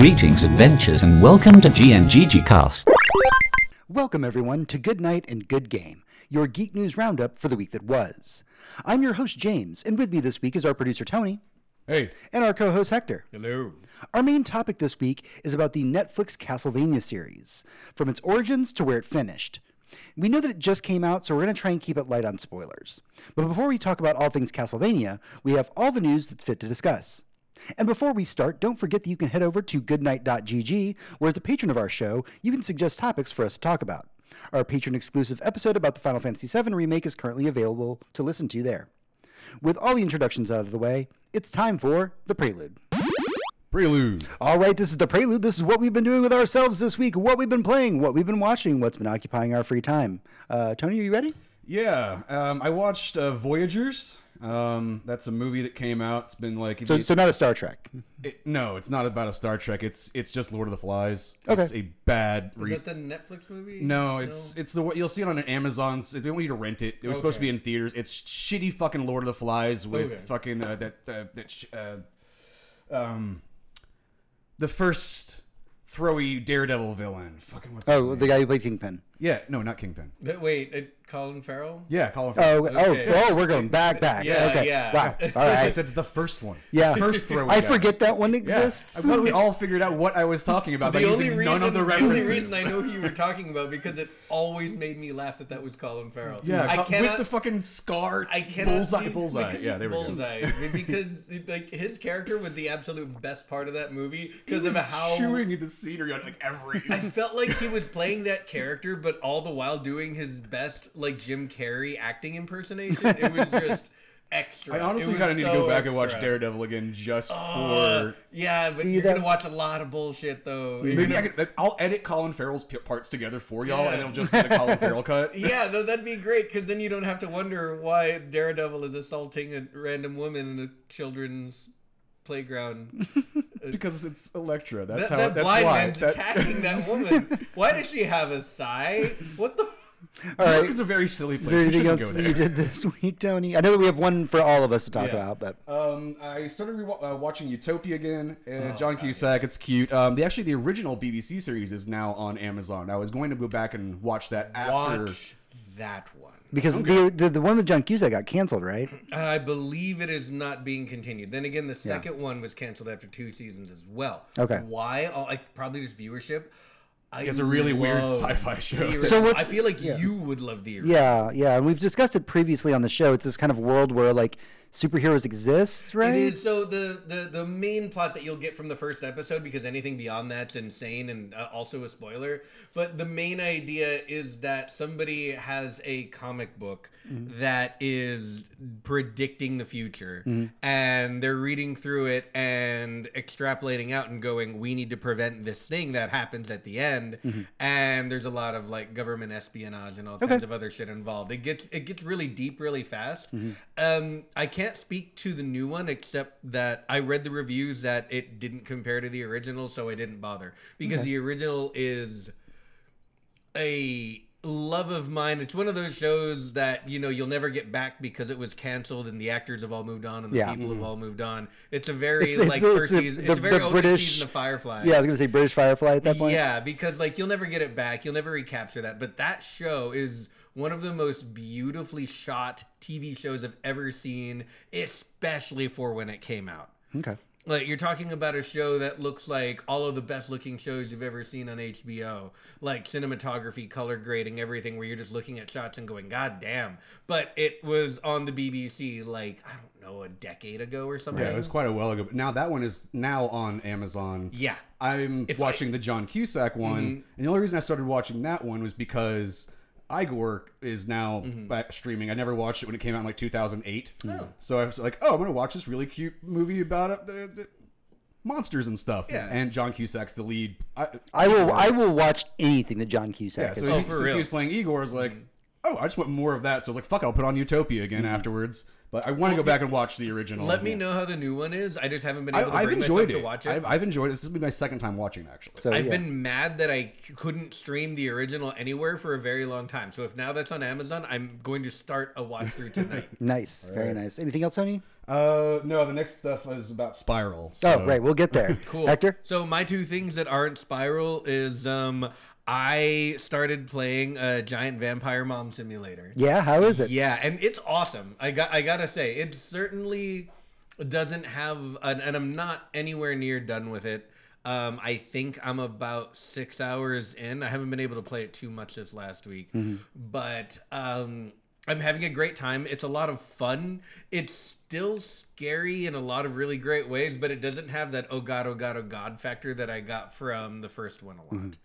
Greetings, adventures, and welcome to GNGG Cast. Welcome, everyone, to Good Night and Good Game, your geek news roundup for the week that was. I'm your host, James, and with me this week is our producer, Tony, Hey. and our co host, Hector. Hello. Our main topic this week is about the Netflix Castlevania series, from its origins to where it finished. We know that it just came out, so we're going to try and keep it light on spoilers. But before we talk about all things Castlevania, we have all the news that's fit to discuss. And before we start, don't forget that you can head over to goodnight.gg, where as a patron of our show, you can suggest topics for us to talk about. Our patron exclusive episode about the Final Fantasy VII remake is currently available to listen to there. With all the introductions out of the way, it's time for the prelude. Prelude. All right, this is the prelude. This is what we've been doing with ourselves this week, what we've been playing, what we've been watching, what's been occupying our free time. Uh, Tony, are you ready? Yeah. Um, I watched uh, Voyagers. Um, that's a movie that came out. It's been like So, so not a Star Trek. it- no, it's not about a Star Trek. It's it's just Lord of the Flies. Okay. It's a bad. Is Re- that the Netflix movie? no, it's it's the you'll see it on an Amazon. They want you to rent it. It was supposed to be in theaters. It's shitty fucking Lord of the Flies with Okay. fucking uh, that uh, that sh- uh, um the first throwy Daredevil villain. Fucking what's his Oh, name? the guy who played Kingpin. Yeah no not Kingpin. Th- Wait, uh, Colin Farrell? Yeah, Colin Oh, Farrell. oh, Okay. oh, we're going back, back. Yeah, okay. yeah. Wow. All I said the first one. Yeah. The first throw. I forget that one Yeah. exists. I thought we all figured out what I was talking about by The only using reason, none of the the only reason I know who you were talking about because it always made me laugh that that was Colin Farrell. yeah, I cannot. with the fucking scar. I cannot bullseye. see- bullseye. because Yeah, there we go. bullseye. because like his character was the absolute best part of that movie because of how chewing into scenery on like every. I felt like he was playing that character, but all the while doing his best, like Jim Carrey acting impersonation. It was just extra. I honestly kind of need to go back and watch Daredevil again just Uh, for. yeah, but you you're that- gonna watch a lot of bullshit though. Maybe gonna- I could, I'll edit Colin Farrell's p- parts together for y'all, Yeah. and it'll just be the Colin Farrell cut. Yeah, no, that'd be great because then you don't have to wonder why Daredevil is assaulting a random woman in a children's playground. Because it's Elektra. That's that how. that that's blind why. man's That- attacking that woman. Why does she have a sai? What the? All New York right. is a very silly place. Is there anything else that there. you did this week, Tony? I know that we have one for all of us to talk Yeah. about, but Um, I started re- uh, watching Utopia again. Oh, Uh, John Cusack, it's cute. Um, the actually the original BBC series is now on Amazon. I was going to go back and watch that after. Watch that one. Because the, the the one with John Cusack got canceled, right? I believe it is not being continued. Then again, the second one was canceled after two seasons as well. Okay. Why? Oh, I, probably just viewership. I It's a really weird sci-fi show. So what's- I feel like yeah. you would love the original. Yeah, yeah, and we've discussed it previously on the show. It's this kind of world where like superheroes exist, right? It is so the, the the main plot that you'll get from the first episode because anything beyond that's insane and uh, also a spoiler. But the main idea is that somebody has a comic book that is predicting the future, and they're reading through it and extrapolating out and going, "We need to prevent this thing that happens at the end." And there's a lot of like government espionage and all kinds of other shit involved. It gets it gets really deep really fast. Um, I can't speak to the new one except that I read the reviews that it didn't compare to the original, so I didn't bother because the original is a love of mine. It's one of those shows that you know you'll never get back because it was canceled and the actors have all moved on and the Yeah. people have mm-hmm. all moved on. It's a very It's- like first it's the- season. the- It's a very the British- season of Firefly. yeah, I was gonna say British Firefly at that point. Yeah, because like you'll never get it back. You'll never recapture that. But that show is one of the most beautifully shot TV shows I've ever seen, especially for when it came out. Okay. Like you're talking about a show that looks like all of the best looking shows you've ever seen on HBO, like cinematography, color grading, everything. Where you're just looking at shots and going, "God damn!" But it was on the BBC like I don't know a decade ago or something. Yeah, it was quite a while ago. But now that one is now on Amazon. Yeah. I'm If watching the John Cusack one, Mm-hmm. and the only reason I started watching that one was because Igor is now Mm-hmm. back streaming. I never watched it when it came out in like 2008. Oh. So I was like, oh, I'm gonna watch this really cute movie about uh, the, the monsters and stuff. Yeah. And John Cusack's the lead. I, I will. I will watch anything that John Cusack yeah. is. So in. Oh, he, for since real? he was playing Igor, I was like, oh, I just want more of that. So I was like, fuck, I'll put on Utopia again Mm-hmm. afterwards. But I want to go back and watch the original. Let me know how the new one is. I just haven't been I, able to I've bring enjoyed myself it. to watch it. I've, I've enjoyed it. This will be my second time watching actually. So, I've yeah. been mad that I c- couldn't stream the original anywhere for a very long time. So if now that's on Amazon, I'm going to start a watch through tonight. nice, very nice. Anything else, Tony? Uh, no, the next stuff is about Spiral. So. Oh, right. We'll get there. Cool. Hector? So my two things that aren't Spiral is um I started playing a giant vampire mom simulator. Yeah, how is it? Yeah, and it's awesome. I got I gotta say, it certainly doesn't have, an, and I'm not anywhere near done with it. Um, I think I'm about six hours in. I haven't been able to play it too much this last week, but um, I'm having a great time. It's a lot of fun. It's still scary in a lot of really great ways, but it doesn't have that oh god, oh god, oh god factor that I got from the first one a lot.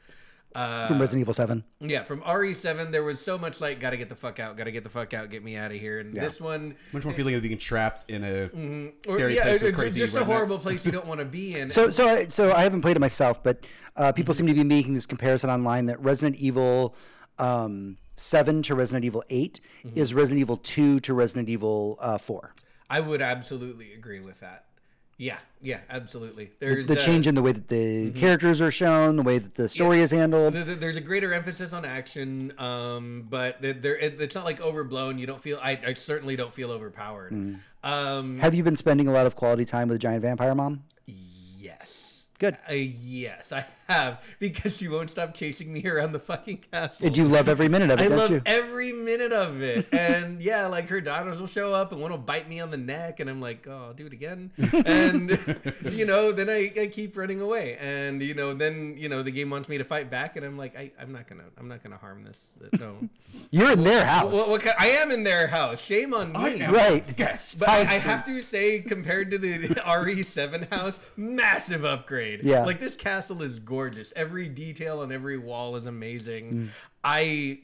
Uh, From Resident Evil 7. yeah, from RE7, there was so much like, gotta get the fuck out, gotta get the fuck out, get me out of here. And this one, Much more feeling of being trapped in a or, scary yeah, place or with crazy just a horrible place you don't want to be in. So, so, I, so I haven't played it myself, but uh, people Mm-hmm. seem to be making this comparison online that Resident Evil um, 7 to Resident Evil 8 Mm-hmm. is Resident Evil 2 to Resident Evil uh, 4. I would absolutely agree with that. Yeah, yeah, absolutely. There's The uh, change in the way that the Mm-hmm. characters are shown, the way that the story is handled. th- th- there's a greater emphasis on action, um, but there it, it's not like overblown. You don't feel. I, I certainly don't feel overpowered. Mm. Um, Have you been spending a lot of quality time with a Giant Vampire Mom? yes. Good. Uh, yes, I have because she won't stop chasing me around the fucking castle. Do you love every minute of it, I don't love you? every minute of it. And yeah, like her daughters will show up and one will bite me on the neck and I'm like, oh, I'll do it again. And you know, then I, I keep running away. And you know, then you know, the game wants me to fight back and I'm like, I, I'm not gonna I'm not gonna harm this. No. You're in their house. what, what, kind- I am in their house. Shame on me. I am Right. Guest. But I, I have to say, compared to the RE7 house, massive upgrade. Yeah. Like this castle is gorgeous. Every detail on every wall is amazing. Mm. I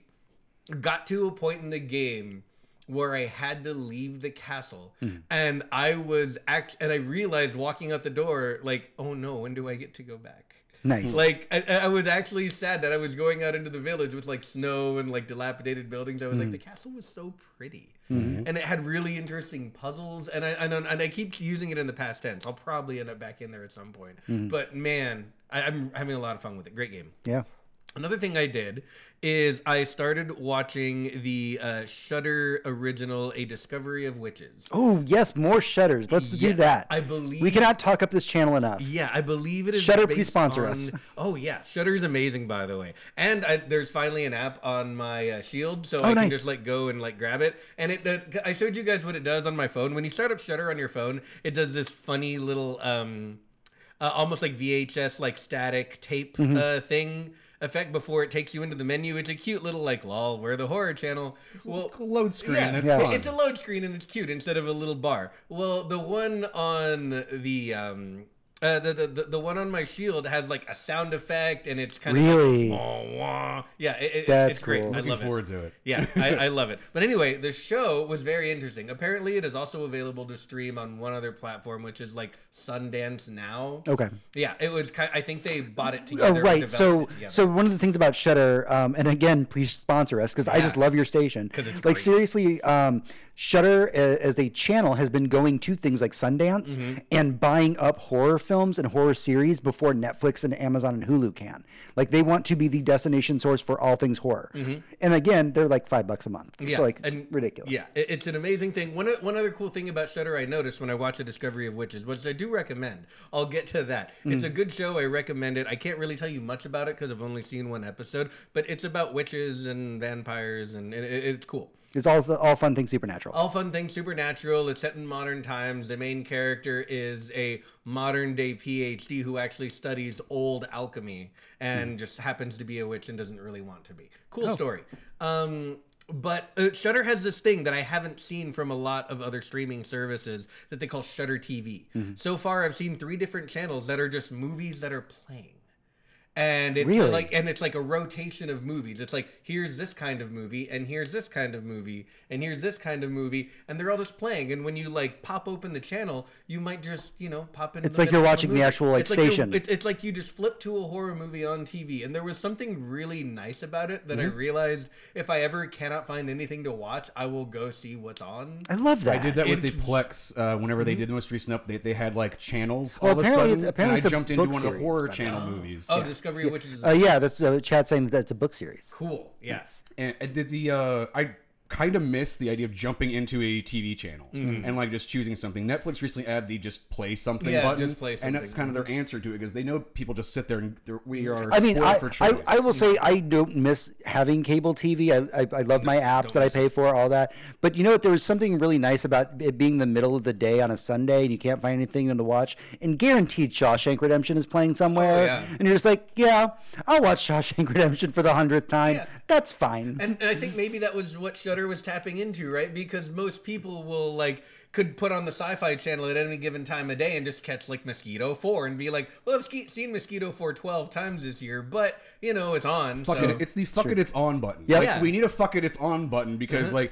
got to a point in the game where I had to leave the castle, Mm. and I was act, and I realized walking out the door, like, oh no, when do I get to go back? Nice. Like I, I was actually sad that I was going out into the village with like snow and like dilapidated buildings. I was Mm. like, the castle was so pretty, Mm-hmm. and it had really interesting puzzles. And I and, and I keep using it in the past tense. I'll probably end up back in there at some point. Mm-hmm. But man, I, I'm having a lot of fun with it. Great game. yeah. Another thing I did is I started watching the uh, Shudder original "A Discovery of Witches." Oh, yes, more Shudders. Let's do that. I believe- We cannot talk up this channel enough. Yeah, I believe it is. Shudder, please sponsor on- us. Oh yeah, Shudder is amazing, by the way. And I, there's finally an app on my uh, Shield, so I can Oh, just like go and like grab it. And it, uh, I showed you guys what it does on my phone. When you start up Shudder on your phone, it does this funny little, um, uh, almost like VHS like static tape Mm-hmm. uh, thing effect before it takes you into the menu. It's a cute little like lol, we're the horror channel. Well, a load screen. yeah, That's Yeah. fun. it's a load screen and it's cute instead of a little bar. Well, the one on the um uh, the, the the the one on my shield has like a sound effect and it's kind Really? of like, wah, wah. yeah it, it- That's it's great cool. I Looking love it forward to it. yeah I, I love it but anyway the show was very interesting apparently it is also available to stream on one other platform which is like Sundance Now Okay. yeah it was kind I think they bought it Oh, together oh, right. So, together. so one of the things about Shudder, um, and again, please sponsor us because I just love your station. 'Cause it's like great. seriously, um, Shudder as a channel has been going to things like Sundance Mm-hmm. and buying up horror films and horror series before Netflix and Amazon and Hulu can. Like they want to be the destination source for all things horror. And again, they're like five bucks a month. Mm-hmm. Yeah, so like it's and- ridiculous. Yeah, it's an amazing thing. One one other cool thing about Shudder I noticed when I watched The Discovery of Witches, which I do recommend. I'll get to that. It's a Mm. good show. I recommend it. I can't really tell you much about it because I've only seen one episode, but it's about witches and vampires, and it, it- it's cool. It's all all fun things supernatural. All fun things, supernatural. It's set in modern times. The main character is a modern day PhD who actually studies old alchemy and just happens to be a witch and doesn't really want to be. Cool story. Um, but uh, Shudder has this thing that I haven't seen from a lot of other streaming services that they call Shudder TV. So far, I've seen three different channels that are just movies that are playing and it's Really? like and it's like a rotation of movies it's like here's this kind of movie and here's this kind of movie and here's this kind of movie and they're all just playing and when you like pop open the channel you might just you know pop in It's like you're middle of a watching the actual, like, It's you're- station. it's, it's like you just flip to a horror movie on tv and there was something really nice about it that Mm-hmm. i realized if i ever cannot find anything to watch i will go see what's on I love that. I did that with the Plex uh, whenever they did the most recent update. They had like channels Well, all of a apparently sudden, it's- apparently and it's I a jumped into one of the horror channel movies. oh discovery of witches is Uh, yeah, that's uh, Chad saying that it's a book series. cool yes. And, and did the uh, I kind of miss the idea of jumping into a TV channel mm-hmm. and like just choosing something. Netflix recently added the just play something Yeah, button, just play and that's kind of their mm-hmm. answer to it because they know people just sit there and we mm-hmm. are. I mean, spoiled I, for I. I will say I don't miss having cable TV. I, I, I love my apps that I pay for, all that. But you know what? There was something really nice about it being the middle of the day on a Sunday and you can't find anything to watch. And guaranteed Shawshank Redemption is playing somewhere. Oh, yeah. And you're just like, yeah, I'll watch Shawshank Redemption for the hundredth time. Yeah. That's fine. And, and I think maybe that was what Shudder was tapping into, right? Because most people will like could put on the Sci-Fi Channel at any given time of day and just catch like Mosquito Four and be like, "Well, I've seen Mosquito Four 12 times this year, but you know it's on." Fuck so. it. It's the fuck it, it's on button. Yeah. Like, Yeah. we need a fuck it, it's on button because uh-huh. like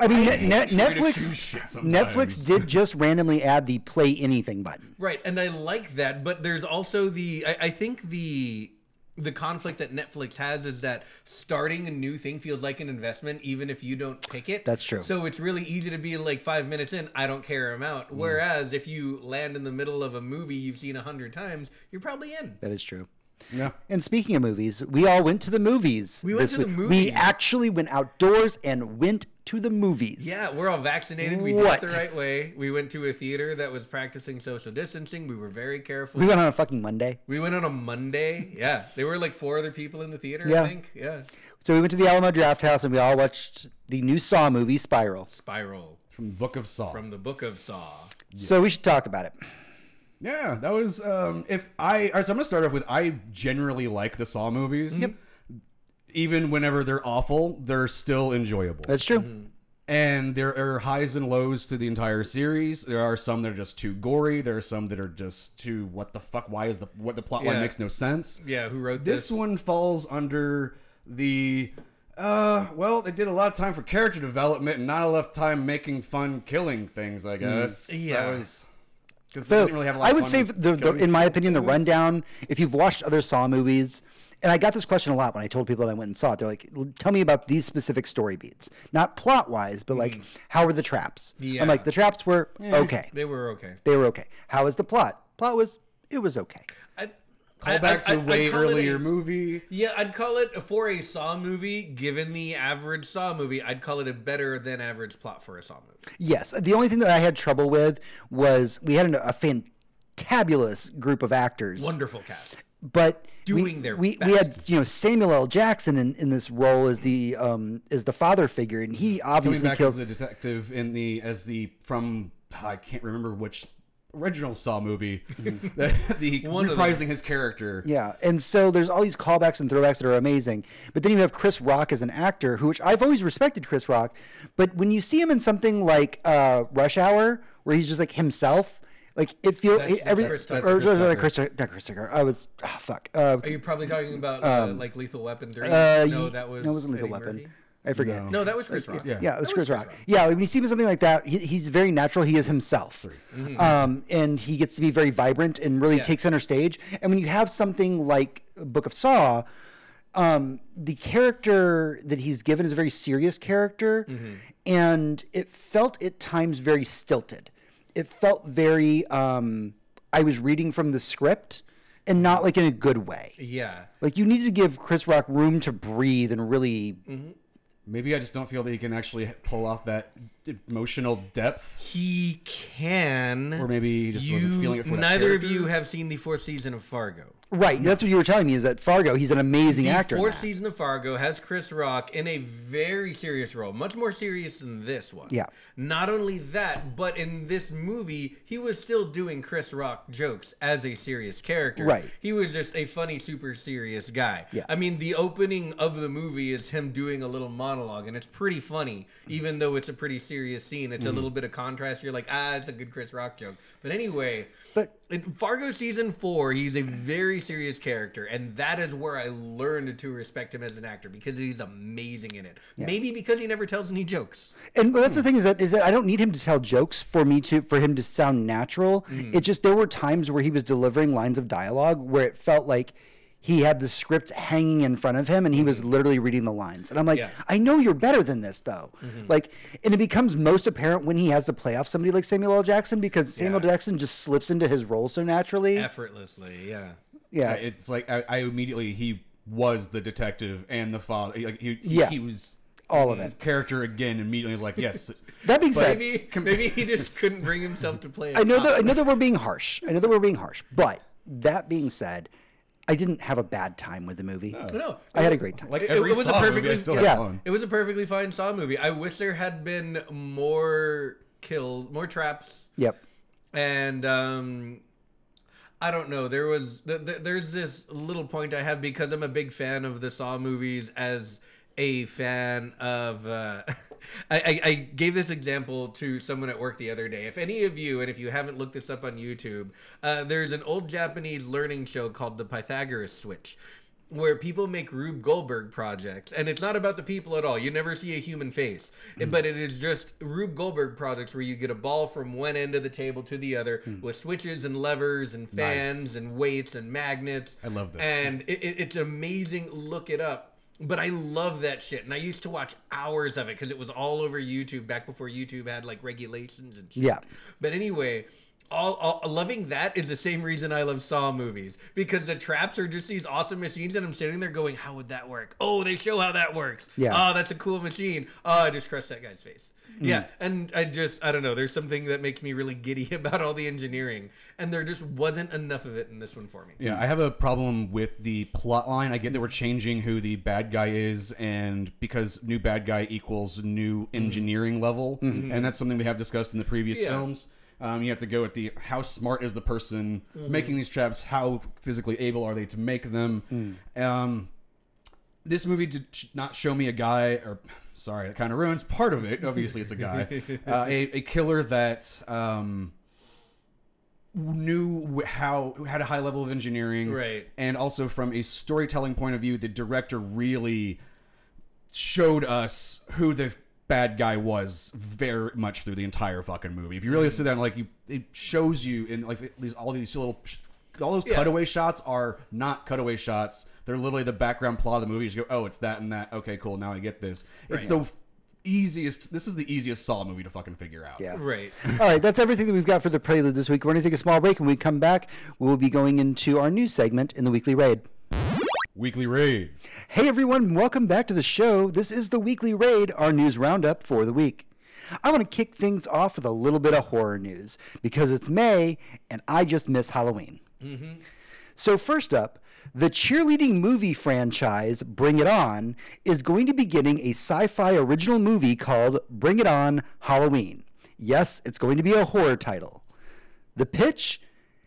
I mean, hate Net- trying Netflix. Netflix did just randomly add the play anything button. Right, and I like that, but there's also the I, I think the the conflict that Netflix has is that starting a new thing feels like an investment even if you don't pick it. That's true. So it's really easy to be like five minutes in, I don't care, I'm Mm. Whereas if you land in the middle of a movie you've seen a hundred times, you're probably in. That is true. Yeah. And speaking of movies, we all went to the movies. We went this to the movies. We actually went outdoors and went to the movies. Yeah, we're all vaccinated. We did it the right way. We went to a theater that was practicing social distancing. We were very careful. We went on a fucking Monday. We went on a Monday. Yeah, there were like four other people in the theater. Yeah. I think. Yeah. So we went to the Alamo Drafthouse and we all watched the new Saw movie, Spiral. Spiral From Book of Saw. from the Book of Saw. So we should talk about it. Yeah, that was um if I all right, so I'm gonna start off with I generally like the Saw movies. Yep. Even whenever they're awful, they're still enjoyable. That's true. Mm-hmm. and there are highs and lows to the entire series. There are some that are just too gory. There are some that are just too what the fuck? Why is the what the plot line Yeah. makes no sense? Yeah, who wrote This this? one falls under the uh well, they did a lot of time for character development and not enough time making fun killing things, I guess. Yeah. That was because they So didn't really have a lot I would say, the, the, in my opinion, the things. rundown, if you've watched other Saw movies, and I got this question a lot when I told people that I went and saw it. They're like, tell me about these specific story beats. Not plot wise, but like, mm-hmm. how were the traps? Yeah. I'm like, the traps were eh, okay. They were okay. They were okay. How was the plot? Plot was, it was okay. I, Call back to a way earlier a- movie. Yeah, I'd call it for a Saw movie. Given the average Saw movie, I'd call it a better than average plot for a Saw movie. Yes. The only thing that I had trouble with was we had an, a fantabulous group of actors. Wonderful cast. but Doing we, their we, we had you know Samuel L. Jackson in, in this role as the um as the father figure, and he obviously back kills. the detective in the as the from I can't remember which original Saw movie. the, the One of reprising his character. yeah, and so there's all these callbacks and throwbacks that are amazing. But then you have Chris Rock as an actor, who which I've always respected Chris Rock, but when you see him in something like uh, Rush Hour, where he's just like himself, like it feels every Chris or, Tucker. or, Chris Tucker. Chris, not Chris Tucker. I was ah, fuck. Uh, Are you probably talking about uh, like Lethal Weapon three? uh, no, that was no, it wasn't Lethal Eddie Weapon. I forget. No, that was Chris Rock. Yeah. Yeah, it was Chris was Rock. Chris Rock. Yeah, when you see him something like that, he, he's very natural. He is himself, um, and he gets to be very vibrant and really Yeah. take center stage. And when you have something like Book of Saw, um, the character that he's given is a very serious character, and it felt at times very stilted. It felt very. Um, I was reading from the script, and not like in a good way. Yeah. Like you need to give Chris Rock room to breathe and really Maybe I just don't feel that he can actually pull off that emotional depth. He can. Or maybe he just wasn't feeling it for that Neither of you have seen the fourth season of Fargo. Right. That's what you were telling me is that Fargo, he's an amazing The actor. in fourth that. season of Fargo has Chris Rock in a very serious role, much more serious than this one. Yeah. Not only that, but in this movie, he was still doing Chris Rock jokes as a serious character. Right. He was just a funny, super serious guy. Yeah. I mean, the opening of the movie is him doing a little monologue, and it's pretty funny, even though it's a pretty serious scene. It's a little bit of contrast. You're like, ah, it's a good Chris Rock joke. But anyway, But- in Fargo season four, he's a very serious character, and that is where I learned to respect him as an actor because he's amazing in it. Maybe because he never tells any jokes. And that's the thing is that is that I don't need him to tell jokes for me to for him to sound natural. Mm. It just there were times where he was delivering lines of dialogue where it felt like he had the script hanging in front of him and he was literally reading the lines. And I'm like. Yeah. Mm-hmm. I know you're better than this though. Like and it becomes most apparent when he has to play off somebody like Samuel L. Jackson because Samuel Yeah. Jackson just slips into his role so naturally. Effortlessly, yeah. yeah. It's like I, I immediately he was the detective and the father. Like he, he, Yeah. he was all of it. character again immediately was like, yes. That being said, Maybe maybe he just couldn't bring himself to play. I know that I know that we're being harsh. I know that we're being harsh. But that being said, I didn't have a bad time with the movie. No, I had a great time. Like It- every it was a Saw movie, perfectly- I still yeah. had fun. It was a perfectly fine Saw movie. I wish there had been more kills, more traps, Yep. and um, I don't know. There was th- th- there's this little point I have because I'm a big fan of the Saw movies as a fan of. Uh, I, I, gave this example to someone at work the other day. If any of you, and if you haven't looked this up on YouTube, uh, there's an old Japanese learning show called the Pythagoras Switch, where people make Rube Goldberg projects, and it's not about the people at all. You never see a human face, but it is just Rube Goldberg projects where you get a ball from one end of the table to the other with switches and levers and fans and weights and magnets. I love this. And it, it's amazing. Look it up. But I love that shit, and I used to watch hours of it because it was all over YouTube back before YouTube had like regulations and shit. Yeah. But anyway, all, all loving that is the same reason I love Saw movies because the traps are just these awesome machines, and I'm sitting there going, "How would that work? Oh, they show how that works. Yeah. Oh, that's a cool machine. Oh, I just crushed that guy's face. Hmm. Yeah, and I just I don't know. There's something that makes me really giddy about all the engineering, and there just wasn't enough of it in this one for me. Yeah, I have a problem with the plot line. I get that we're changing who the bad guy is, and because new bad guy equals new mm-hmm. engineering level, mm-hmm. and that's something we have discussed in the previous Yeah. films. Um, you have to go with the how smart is the person making these traps, how physically able are they to make them. Um, this movie did not show me a guy, or sorry, that kind of ruins part of it. Obviously, it's a guy, uh, a, a killer that. Um, knew how had a high level of engineering Right. and also from a storytelling point of view the director really showed us who the bad guy was very much through the entire fucking movie if you really mm-hmm. sit down like you it shows you in like these all these little all those Yeah. cutaway shots are not cutaway shots they're literally the background plot of the movie you just go oh it's that and that okay cool now i get this it's the easiest this is the easiest saw movie to fucking figure out Yeah. Right. All right, that's everything that we've got for the prelude this week. We're going to take a small break, and when we come back, we will be going into our new segment in the weekly raid. Weekly raid Hey everyone, welcome back to the show. This is the weekly raid, our news roundup for the week. I want to kick things off with a little bit of horror news because it's May and I just miss Halloween. Mm-hmm. So, first up, the cheerleading movie franchise Bring It On is going to be getting a sci fi original movie called Bring It On Halloween. Yes, it's going to be a horror title. The pitch?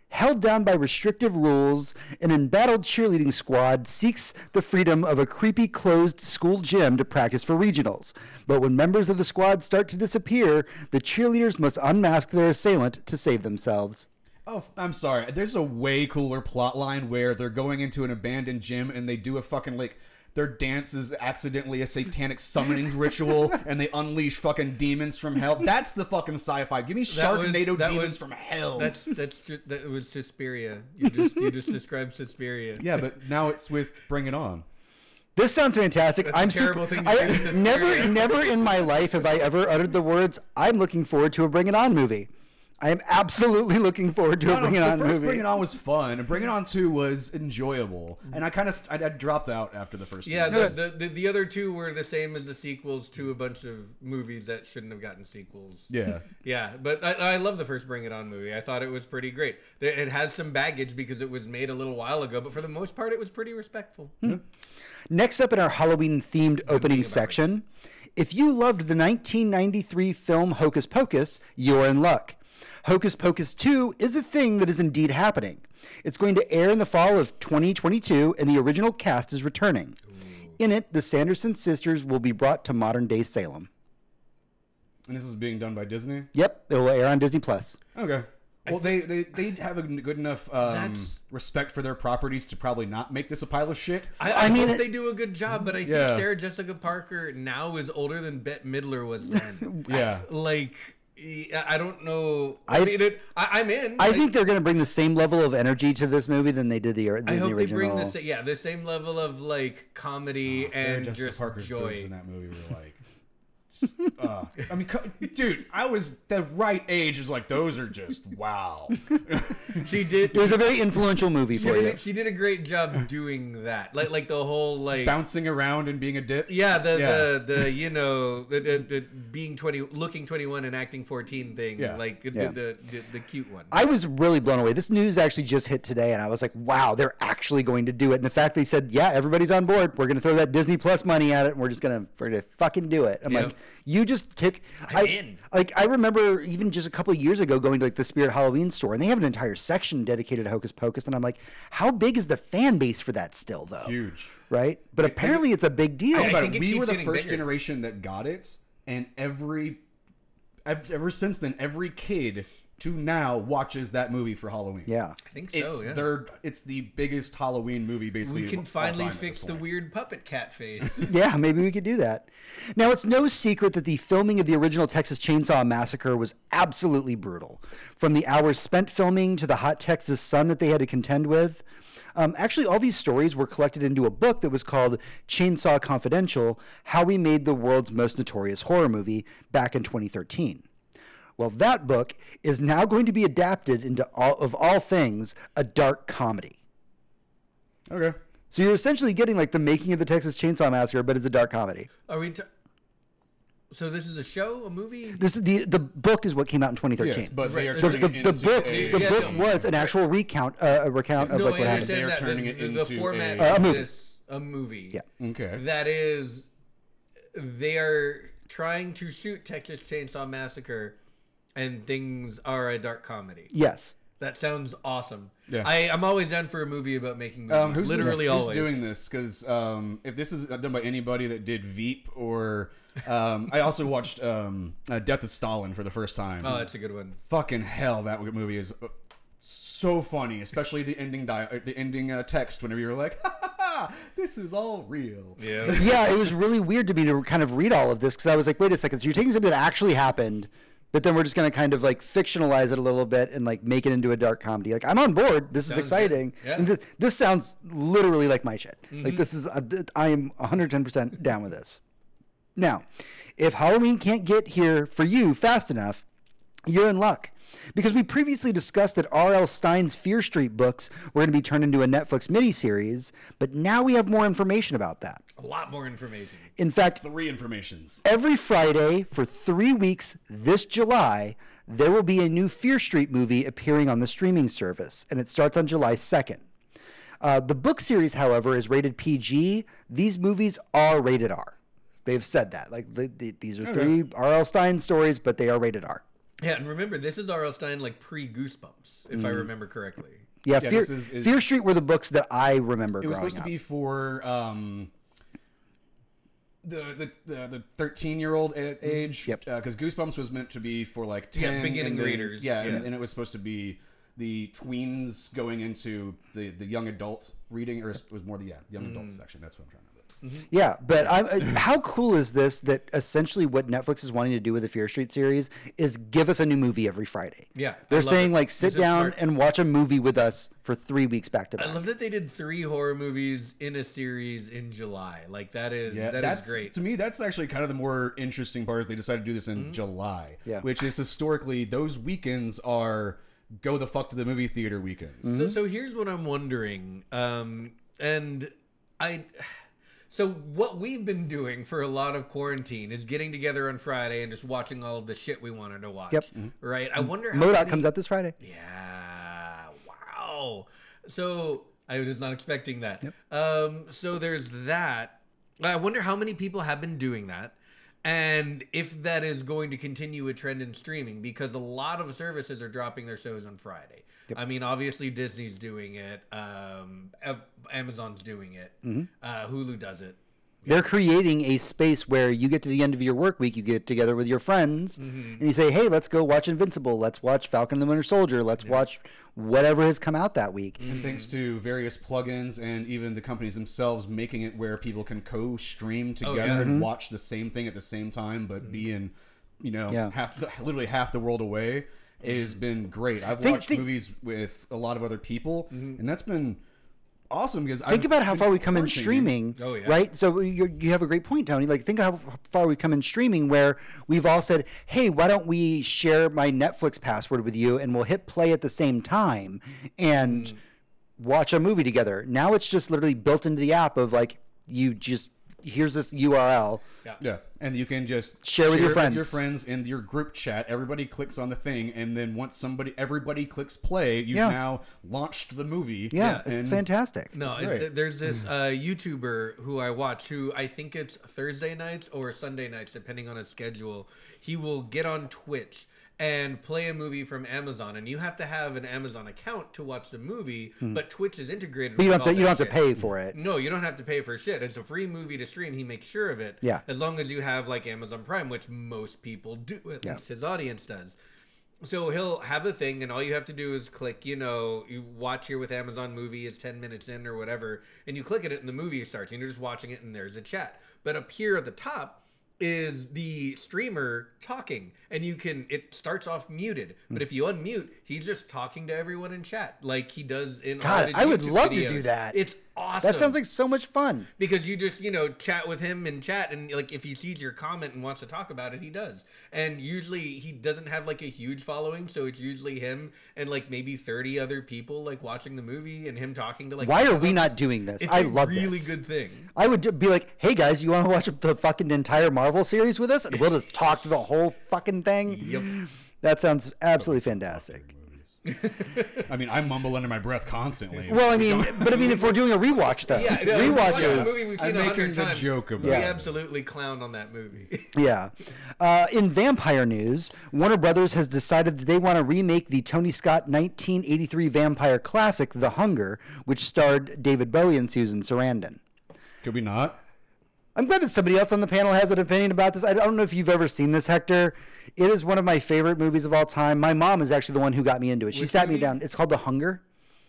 Held down by restrictive rules, an embattled cheerleading squad seeks the freedom of a creepy closed school gym to practice for regionals. But when members of the squad start to disappear, the cheerleaders must unmask their assailant to save themselves. Oh, I'm sorry. There's a way cooler plot line where they're going into an abandoned gym and they do a fucking like their dance is accidentally a satanic summoning ritual and they unleash fucking demons from hell. That's the fucking sci-fi. Give me That was- Sharknado demons was- from hell. That's that's ju- that was Suspiria. You just you just described Suspiria. yeah, but now it's with Bring It On. This sounds fantastic. That's a I'm terrible super, thing to I, do never, never in my life have I ever uttered the words. I'm looking forward to a Bring It On movie. I am absolutely looking forward to a No, no, Bring It the On first movie. Bring It On was fun, and Bring It On Two was enjoyable. And I kind of I, I dropped out after the first. Yeah, the, the, the, the other two were the same as the sequels to a bunch of movies that shouldn't have gotten sequels. yeah. Yeah, but I, I love the first Bring It On movie. I thought it was pretty great. It it has some baggage because it was made a little while ago, but for the most part, it was pretty respectful. Hmm. Hmm. Next up in our Halloween themed opening section, if you loved the 1993 film Hocus Pocus, you're in luck. Hocus Pocus 2 is a thing that is indeed happening. It's going to air in the fall of 2022, and the original cast is returning. In it, the Sanderson sisters will be brought to modern day Salem. And this is being done by Disney. Yep, it will air on Disney Plus. Okay. Well, they, they they have a good enough um, respect for their properties to probably not make this a pile of shit. I, I, I mean, hope it- they do a good job, but I think Yeah. Sarah Jessica Parker now is older than Bette Midler was then. Yeah. like I I don't know. I, I- mean, it, I, I'm in. I Like, think they're going to bring the same level of energy to this movie than they did the, than I the hope they bring the sa- yeah the same level of like comedy oh, Sarah and Jessica just Parker's joy. in that movie were like uh, I mean, dude, I was the right age. Is like those are just wow. She did. It was a very influential movie She for you. she did a great job doing that. Like like the whole like Bouncing around and being a ditz. yeah the Yeah. the the you know the, the, the being twenty looking twenty one and acting fourteen thing Yeah. like the, Yeah. the, the the cute one. I was really blown away. This news actually just hit today, and I was like, "Wow, they're actually going to do it." And the fact they said, "Yeah, everybody's on board. We're going to throw that Disney Plus money at it, and we're just going to we're going to fucking do it." I'm Yep. like, "You just took." I'm I, in. Like I remember even just a couple of years ago going to like the Spirit Halloween store, and they have an entire section dedicated to Hocus Pocus, and I'm like, "How big is the fan base for that still, though?" huge. Right? But apparently, it's a big deal. I But think it we were the first bigger. generation that got it, and every ever since then, every kid to now watches that movie for Halloween. yeah. I think so. It's yeah. their it's the biggest Halloween movie basically. we can finally fix the weird puppet cat face. Yeah, maybe we could do that. Now, it's no secret that the filming of the original Texas Chainsaw Massacre was absolutely brutal. From the hours spent filming to the hot Texas sun that they had to contend with. Um, actually, all these stories were collected into a book that was called Chainsaw Confidential How We Made the World's Most Notorious Horror Movie back in 2013. Well, that book is now going to be adapted into, all, of all things, a dark comedy. Okay. So you're essentially getting like the making of the Texas Chainsaw Massacre, but it's a dark comedy. Are we? T- so this is a show, a movie? This the the book is what came out in 2013. Yes, but they are Right. the, turning the, it the into book a, the Yeah, book no. was an actual recount uh, a recount of no, like I what happened. They're that turning the, it the, the format a- a of movie. this a movie. Yeah. Okay. That is, they are trying to shoot Texas Chainsaw Massacre, and things are a dark comedy. Yes. That sounds awesome. Yeah. I, I'm always down for a movie about making movies. Um, who's Literally this, always. Who's doing this? Because um, if this is done by anybody that did Veep or um, I also watched um, uh, Death of Stalin for the first time. Oh, that's a good one. fucking hell! That movie is uh, so funny, especially the ending di- uh, the ending uh, text. Whenever you're like, ha, ha, ha, "This is all real." Yeah. Yeah, it was really weird to me to kind of read all of this because I was like, wait a second, so you're taking something that actually happened, but then we're just going to kind of like fictionalize it a little bit and like make it into a dark comedy. Like I'm on board. This is exciting. Yeah. And this, sounds literally like my shit. Like this is uh, th- I am 110% down with this. Now, if Halloween can't get here for you fast enough, you're in luck. Because we previously discussed that R.L. Stine's Fear Street books were going to be turned into a Netflix miniseries, but now we have more information about that. A lot more information. In fact, Three informations. every Friday for three weeks this July, there will be a new Fear Street movie appearing on the streaming service, and it starts on July 2nd. Uh, the book series, however, is rated PG. These movies are rated R. They've said that. Like the, the, these are three R.L. Stine stories, but they are rated R. Yeah, and remember, this is R.L. Stine like pre Goosebumps, if I mm. remember correctly. Yeah, Yeah, Fear, this is- is- Fear Street were the books that I remember It was growing supposed to be for um, the the the the thirteen year old mm-hmm. age. Yep. Uh, because Goosebumps was meant to be for like Yeah, ten beginning and then- readers. Yeah, Yeah. And, and it was supposed to be the tweens going into the the young adult reading, or it was more the yeah young adult mm. section. That's what I'm trying to. Do. Yeah, but I'm, uh, how cool is this that essentially what Netflix is wanting to do with the Fear Street series is give us a new movie every Friday. Yeah, They're saying it. like sit This down smart. and watch a movie with us for three weeks back to back. I love that they did three horror movies in a series in July. Like that is Yeah, that that's is great. To me, that's actually kind of the more interesting part. Is they decided to do this in July, Yeah. which is historically those weekends are go the fuck to the movie theater weekends. So, so here's what I'm wondering, um, and I. So what we've been doing for a lot of quarantine is getting together on Friday and just watching all of the shit we wanted to watch. Yep. Right. I wonder how. M.O.D.O.K. many- comes out this Friday. Yeah. Wow. So I was not expecting that. Um, so there's that. I wonder how many people have been doing that. And if that is going to continue a trend in streaming, because a lot of services are dropping their shows on Friday. I mean, obviously Disney's doing it, um, Amazon's doing it, uh, Hulu does it. They're creating a space where you get to the end of your work week, you get together with your friends, mm-hmm. and you say, "Hey, let's go watch Invincible. Let's watch Falcon and the Winter Soldier. Let's watch whatever has come out that week." And thanks to various plugins and even the companies themselves making it where people can co-stream oh, together yeah. and mm-hmm. watch the same thing at the same time, but be mm-hmm. in, you know, Yeah. half the, literally half the world away. It has been great. I've Think- watched think- movies with a lot of other people, and that's been awesome because think about how far we come in streaming, Oh, yeah. right? So you you have a great point, Tony. Like think how far we come in streaming, where we've all said, "Hey, why don't we share my Netflix password with you, and we'll hit play at the same time and watch a movie together." Now it's just literally built into the app of like you just here's this URL. Yeah, and you can just Share with your it your friends. friends in your group chat. Everybody clicks on the thing, and then once somebody, everybody clicks play, you've Yeah. now launched the movie. Yeah, it's and fantastic. No, great. th- there's this uh, YouTuber who I watch who I think it's Thursday nights or Sunday nights, depending on his schedule. He will get on Twitch and play a movie from Amazon, and you have to have an Amazon account to watch the movie. Hmm. But Twitch is integrated. But you don't have to you don't have to pay for it. No, you don't have to pay for shit. It's a free movie to stream. He makes sure of it. Yeah. As long as you have like Amazon Prime, which most people do, at Yeah. least his audience does. So he'll have a thing, and all you have to do is click, you know, you watch here with Amazon movie is 10 minutes in or whatever, and you click at it, and the movie starts, and you're just watching it, and there's a chat. But up here at the top, is the streamer talking and you can it starts off muted but if you unmute he's just talking to everyone in chat like he does in all God, his I would YouTube love to do that. it's awesome That sounds like so much fun. because you just you know chat with him in chat and like if he sees your comment and wants to talk about it he does and usually he doesn't have like a huge following so it's usually him and like maybe 30 other people like watching the movie and him talking to like Why are we not doing this? it's I a love really this. good thing I would be like, "Hey guys, you want to watch the fucking entire Marvel series with us?" And we'll just talk to the whole fucking thing. Yep. That sounds absolutely fantastic. I mean, I mumble under my breath constantly. Well, I mean, but I mean, if we're doing a rewatch though, yeah no, if we watch a rewatches. I'm seen a making the times joke about we absolutely clown on that movie Yeah. Uh, in vampire news, Warner Brothers has decided that they want to remake the Tony Scott 1983 vampire classic, The Hunger, which starred David Bowie and Susan Sarandon. could we not? I'm glad that somebody else on the panel has an opinion about this. I don't know if you've ever seen this, Hector. It is one of my favorite movies of all time. My mom is actually the one who got me into it. She Which sat me down. It's called The Hunger.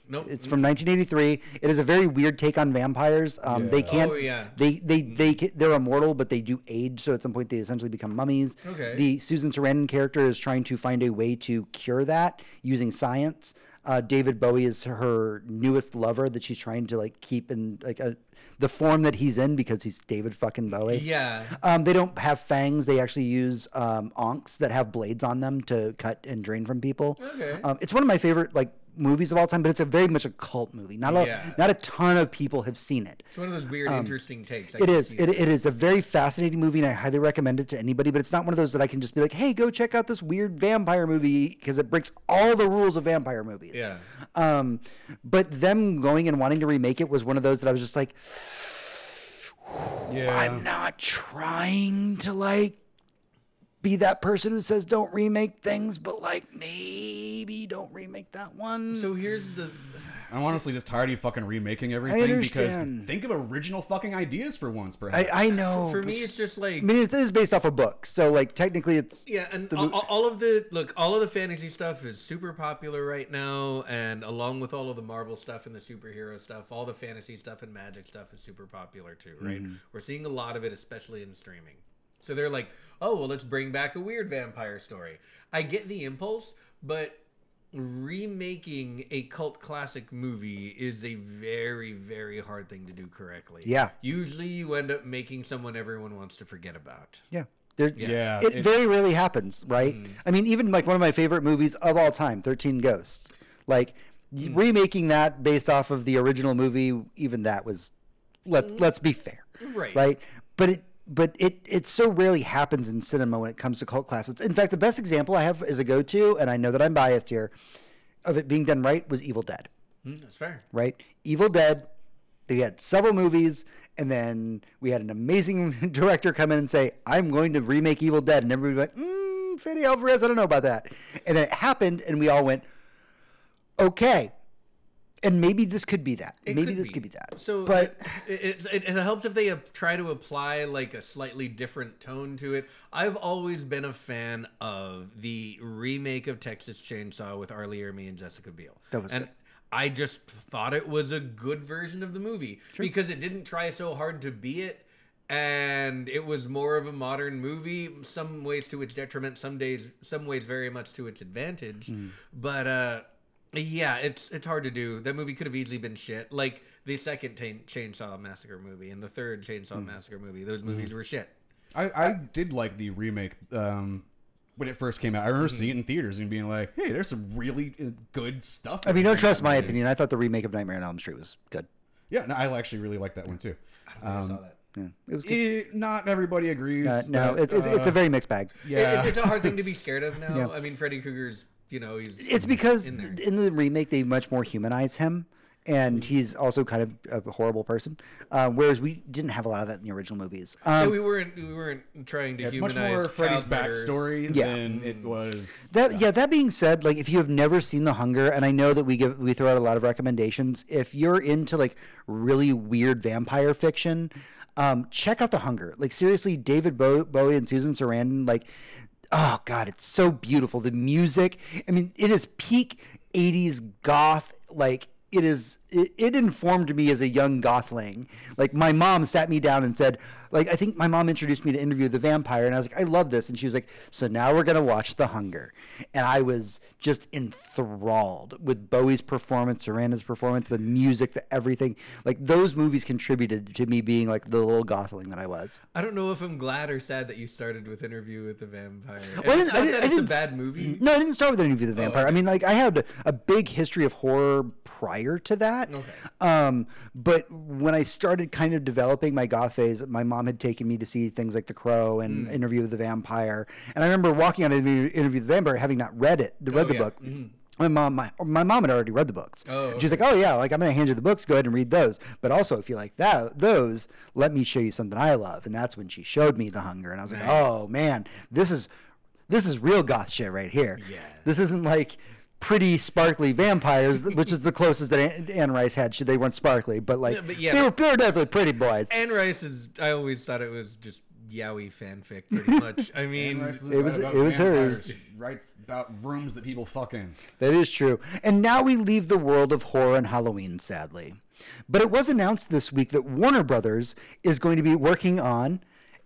nope It's from 1983. It is a very weird take on vampires. Um, They can't. Oh, yeah. They they they they're immortal, but they do age. So at some point, they essentially become mummies. Okay. The Susan Sarandon character is trying to find a way to cure that using science. Uh, David Bowie is her newest lover that she's trying to like keep in like a the form that he's in because he's David fucking Bowie. yeah Um, they don't have fangs. They actually use um, ankhs that have blades on them to cut and drain from people. Okay. Um, it's one of my favorite like movies of all time, but it's a very much a cult movie. Not a Yeah. not a ton of people have seen it. it's one of those weird interesting takes I Um, It is. It, it is a very fascinating movie, and I highly recommend it to anybody. But it's not one of those that I can just be like, "Hey, go check out this weird vampire movie" because it breaks all the rules of vampire movies. Yeah. Um, but them going and wanting to remake it was one of those that I was just like, Yeah. I'm not trying to like be that person who says don't remake things, but like maybe don't remake that one. so here's the I'm honestly just tired of you fucking remaking everything because think of original fucking ideas for once, perhaps. I, I know. for me it's just like I mean, it is based off a book, so like technically it's Yeah, and The all, all of the look, all of the fantasy stuff is super popular right now, and along with all of the Marvel stuff and the superhero stuff, all the fantasy stuff and magic stuff is super popular too, right? Mm-hmm. We're seeing a lot of it, especially in streaming. So they're like, oh well, let's bring back a weird vampire story. I get the impulse, but remaking a cult classic movie is a very very hard thing to do correctly Yeah. usually you end up making someone everyone wants to forget about Yeah. There, Yeah, It very rarely happens, right? Mm. I mean, even like one of my favorite movies of all time, 13 Ghosts. Like y mm. remaking that based off of the original movie, even that was let mm. let's be fair. Right. Right? But it but it it so rarely happens in cinema when it comes to cult classics. In fact, the best example I have is a go-to, and I know that I'm biased here, of it being done right was Evil Dead Mm, that's fair right? Evil Dead. They had several movies, and then we had an amazing director come in and say, "I'm going to remake Evil Dead," and everybody went, mm, "Fede Alvarez, I don't know about that." And then it happened, and we all went, "Okay." And maybe this could be that. It maybe could this be. could be that. So, but it, it, it helps if they try to apply like a slightly different tone to it. I've always been a fan of the remake of Texas Chainsaw with R. Lee Ermey and Jessica Biel. That was and good. I just thought it was a good version of the movie because it didn't try so hard to be it. And it was more of a modern movie, some ways to its detriment, some days, some ways very much to its advantage. Hmm. But uh, Yeah, it's it's hard to do. That movie could have easily been shit. Like the second Chain- Chainsaw Massacre movie and the third Chainsaw Hmm. Massacre movie. Those movies were shit. I, I did like the remake um, when it first came out. I remember Mm-hmm. seeing it in theaters and being like, "Hey, there's some really uh, good stuff." I mean, in don't trust my movie." opinion. I thought the remake of Nightmare on Elm Street was good. Yeah, no, I actually really like that one too. I don't think I saw that. Yeah, it was. It, not everybody agrees. Uh, no, that, it's, it's, it's a uh, very mixed bag. yeah. It- it's a hard thing to be scared of now. Yeah. I mean, Freddy Krueger's, you know, he's It's because in there. in the remake they much more humanize him, and he's also kind of a horrible person. Uh, whereas we didn't have a lot of that in the original movies. Yeah, Um, we weren't we weren't trying to it's much humanize more Freddy's backstory Yeah. than it was. That yeah. That being said, like if you have never seen The Hunger, and I know that we give we throw out a lot of recommendations. If you're into like really weird vampire fiction, um, check out The Hunger. Like seriously, David Bow- Bowie and Susan Sarandon. Like, oh god, it's so beautiful. The music. I mean, it is peak '80s goth. Like it is. It, it informed me as a young gothling. Like my mom sat me down and said. Like I think my mom introduced me to Interview the Vampire, and I was like, I love this, and she was like, so now we're gonna watch The Hunger, and I was just enthralled with Bowie's performance, Sarandon's performance, the music, the everything. Like those movies contributed to me being like the little gothling that I was. I don't know if I'm glad or sad that you started with Interview with the Vampire. Well, I didn't- I didn't- that I it's a didn't s- bad movie. No, I didn't start with Interview with the Vampire. I mean, like I had a, a big history of horror prior to that. Okay. Um, but when I started kind of developing my goth phase, my mom had taken me to see things like The Crow Mm. and Interview with the Vampire, and I remember walking on Interview, Interview with the Vampire, having not read it, read Oh, the yeah. book. My mom, my, my mom had already read the books. Oh, She's like, "Oh yeah, like I'm gonna hand you the books. Go ahead and read those. But also, if you like that, those, let me show you something I love." And that's when she showed me The Hunger, and I was like, "Oh man, this is this is real goth shit right here. Yeah. This isn't like." Pretty sparkly vampires, which is the closest that Anne, Anne Rice had. She, they weren't sparkly, but like Yeah, but yeah, they, were, they were definitely pretty boys. Anne Rice is. I always thought it was just yaoi fanfic, pretty much. I mean, It was it was hers. It writes about rooms that people fuck in. That is true. And now we leave the world of horror and Halloween, sadly. But it was announced this week that Warner Brothers is going to be working on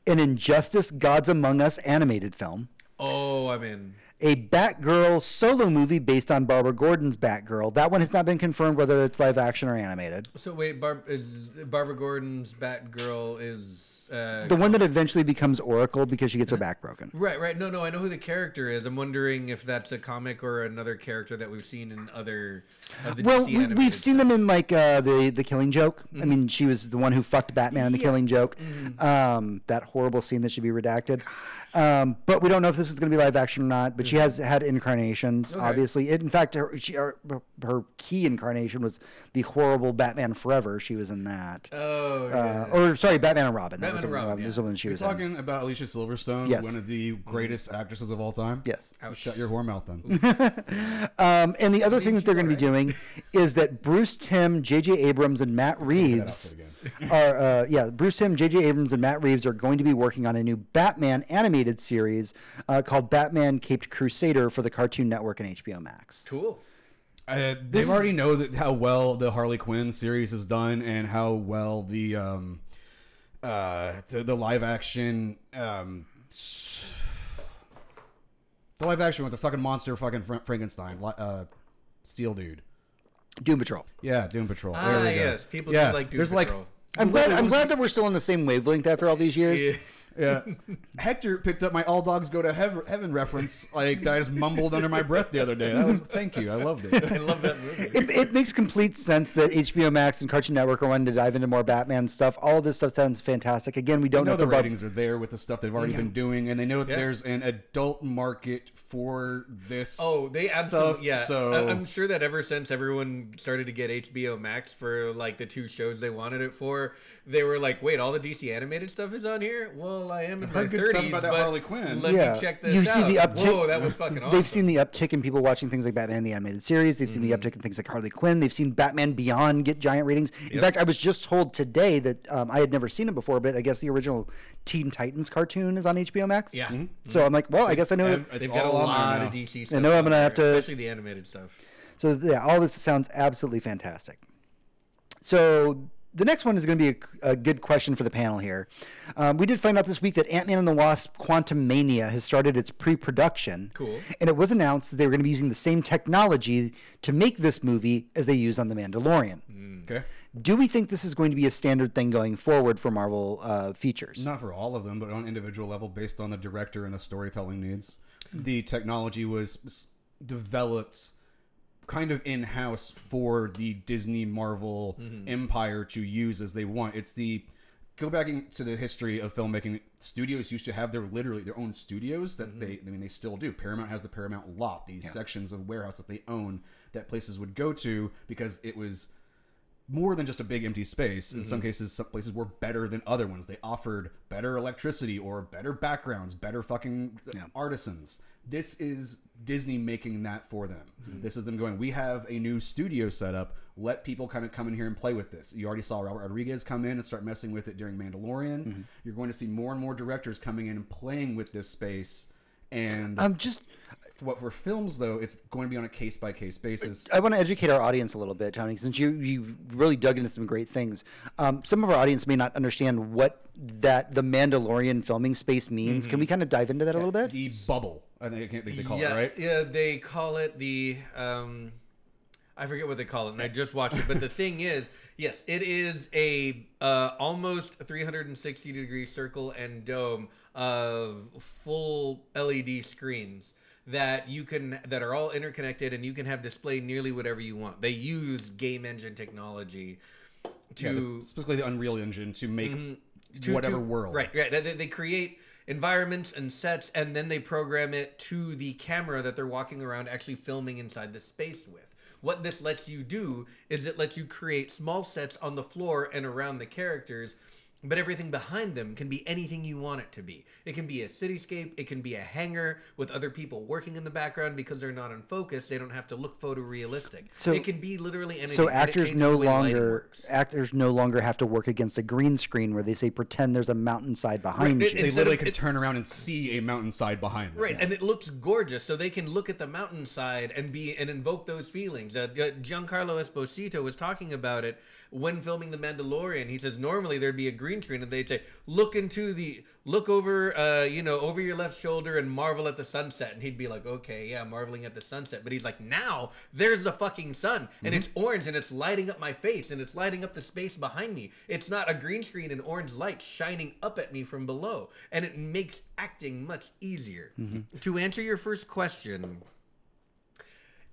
an Injustice Gods Among Us animated film, oh, I'm in. A Batgirl solo movie based on Barbara Gordon's Batgirl. That one has not been confirmed whether it's live action or animated. So wait, Barb is Barbara Gordon's Batgirl is uh, The one that eventually becomes Oracle because she gets her back broken. right, right. No, no, I know who the character is. I'm wondering if that's a comic or another character that we've seen in other of the Well, DC we, we've animated seen them in like uh, the the Killing Joke. I mean, she was the one who fucked Batman in the Yeah. Killing Joke. Um, that horrible scene that should be redacted. Um, but we don't know if this is going to be live action or not. But she has had incarnations, obviously. It, in fact, her, she, her, her key incarnation was the horrible Batman Forever. She was in that. Oh, Uh, or sorry, Batman and Robin. That Batman was and the one- Robin, was yeah. the one she You're was in. talking about Alicia Silverstone, Yes. one of the greatest actresses of all time. Yes. Shut your whore mouth then. Um, and the other thing that they're going to be doing is that Bruce Timm, J.J. Abrams, and Matt Reeves outfit are, uh, yeah, Bruce Timm, J.J. Abrams, and Matt Reeves are going to be working on a new Batman animated series uh, called Batman Caped Crusader for the Cartoon Network and HBO Max. cool. Uh, they already know that how well the Harley Quinn series is done and how well the um uh the, the live action um s- the live action with the fucking monster fucking Frankenstein uh steel dude. Doom Patrol. Yeah, Doom Patrol. Ah, there we go. yes, people yeah, do like Doom there's Patrol. like I'm glad. I'm glad that we're still on the same wavelength after all these years. Yeah. Yeah. Hector picked up my all dogs go to heaven, heaven reference like that I just mumbled under my breath the other day. That was thank you. I loved it. I love that movie. It, it makes complete sense that HBO Max and Cartoon Network are wanting to dive into more Batman stuff. All of this stuff sounds fantastic. Again, we don't know know the if they're ratings are there with the stuff they've already been doing, and they know that Yeah. there's an adult market for this. Oh, they absolutely stuff, yeah. So I, I'm sure that ever since everyone started to get HBO Max for like the two shows they wanted it for, they were like, "Wait, all the DC animated stuff is on here." Well, I am in my heard good stuff 30s, but Harley Quinn. let yeah, me check this you out. see the uptick. Whoa, that was fucking awesome. They've seen the uptick in people watching things like Batman the animated series. They've seen the Mm-hmm. uptick in things like Harley Quinn. They've seen Batman Beyond get giant ratings. In fact, I was just told today that um, I had never seen it before, but I guess the original Teen Titans cartoon is on HBO Max. Yeah. Mhm. So I'm like, well, I guess I know. It. it's They've got a all on lot now. of DC stuff. I know I'm gonna there, have to- especially the animated stuff. So yeah, all this sounds absolutely fantastic. So the next one is going to be a, a good question for the panel here. Um, we did find out this week that Ant Man and the Wasp Quantumania has started its pre production. Cool. And it was announced that they were going to be using the same technology to make this movie as they use on The Mandalorian. Okay. Do we think this is going to be a standard thing going forward for Marvel uh, features? Not for all of them, but on an individual level, based on the director and the storytelling needs. The technology was developed kind of in house for the Disney Marvel mm-hmm. empire to use as they want. It's the go back into the history of filmmaking. Studios used to have their literally their own studios that mm-hmm. they. I mean, they still do. Paramount has the Paramount lot. These sections of warehouse that they own that places would go to because it was more than just a big empty space. In some mm-hmm. cases, some places were better than other ones. They offered better electricity or better backgrounds, better fucking artisans. This is Disney making that for them. Hmm. This is them going, we have a new studio set up. Let people kind of come in here and play with this. You already saw Robert Rodriguez come in and start messing with it during Mandalorian. Hmm. You're going to see more and more directors coming in and playing with this space. And I'm just. what for films though, it's going to be on a case by case basis. I want to educate our audience a little bit, Tony, since you you've really dug into some great things. Um, some of our audience may not understand what that the Mandalorian filming space means. Can mm-hmm. we kind of dive into that a little bit? The bubble, I think, I can't think they call yeah, it right. Yeah, they call it the. Um, I forget what they call it, and I just watched it. But the thing is, yes, it is a uh, almost 360 degree circle and dome of full LED screens that you can that are all interconnected, and you can have display nearly whatever you want. They use game engine technology to Yeah, the- specifically the Unreal Engine to make to- whatever to- world. Right, right. They, they create environments and sets, and then they program it to the camera that they're walking around actually filming inside the space with. What this lets you do is it lets you create small sets on the floor and around the characters. But everything behind them can be anything you want it to be. It can be a cityscape. It can be a hangar with other people working in the background because they're not in focus. They don't have to look photorealistic. So- it can be literally anything. So actors no the way lighting longer actors no longer have to work against a green screen where they say pretend there's a mountainside behind Right, you. it- They literally of- could it- turn around and see a mountainside behind them. Right, and it looks gorgeous, so they can look at the mountainside and be and invoke those feelings. Uh, uh, Giancarlo Esposito was talking about it when filming The Mandalorian. He says normally there'd be a green screen, and they'd say, "Look into the look over, uh, you know, over your left shoulder and marvel at the sunset." And he'd be like, "Okay, yeah, marveling at the sunset." But he's like, "Now there's the fucking sun, and it's orange, and it's lighting up my face, and it's lighting up the space behind me. It's not a green screen and orange light shining up at me from below, and it makes acting much easier." To answer your first question,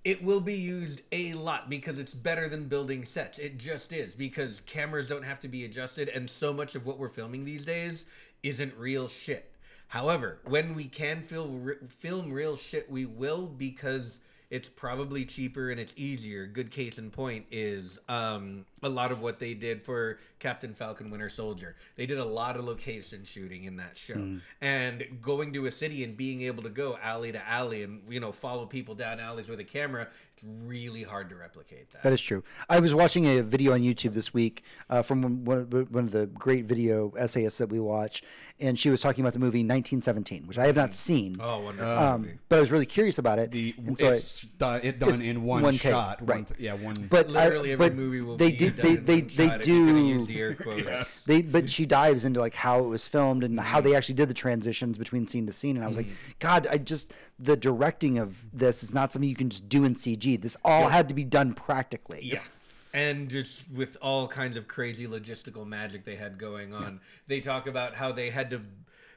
it will be used a lot because it's better than building sets. It just is because cameras don't have to be adjusted, and so much of what we're filming these days isn't real shit. However, when we can film film real shit, we will because it's probably cheaper and it's easier. Good case in point is um, a lot of what they did for Captain Falcon Winter Soldier. They did a lot of location shooting in that show. And going to a city and being able to go alley to alley and you know follow people down alleys with a camera, it's really hard to replicate that. That is true. I was watching a video on YouTube this week uh, from one of, one of the great video essayists that we watch, and she was talking about the movie 1917, which I have not seen. oh, wonderful. Um, but I was really curious about it. The, and so I- it's done, it done in one, one shot. One right. t- yeah, one. but I- Literally every but movie will they be do done they they, they shot if you're gonna use do the air quotes. they but she dives into like how it was filmed and how mm-hmm. they actually did the transitions between scene to scene and I was like mm-hmm. god I just the directing of this is not something you can just do in CG this all had to be done practically Yeah. And just with all kinds of crazy logistical magic they had going on. They talk about how they had to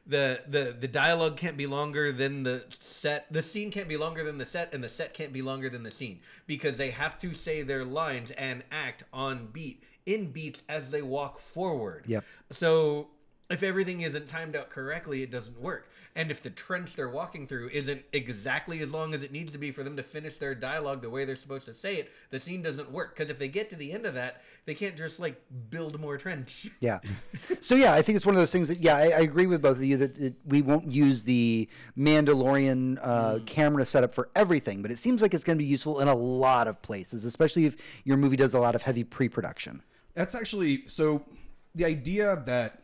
the the the dialogue can't be longer than the set the scene can't be longer than the set and the set can't be longer than the scene because they have to say their lines and act on beat in beats as they walk forward. Yep. So if everything isn't timed out correctly, it doesn't work. And if the trench they're walking through isn't exactly as long as it needs to be for them to finish their dialogue the way they're supposed to say it, the scene doesn't work. Because if they get to the end of that, they can't just like build more trench. Yeah. So yeah, I think it's one of those things that yeah, I, I agree with both of you that it, we won't use the Mandalorian uh, camera setup for everything, but it seems like it's going to be useful in a lot of places, especially if your movie does a lot of heavy pre-production. That's actually so. The idea that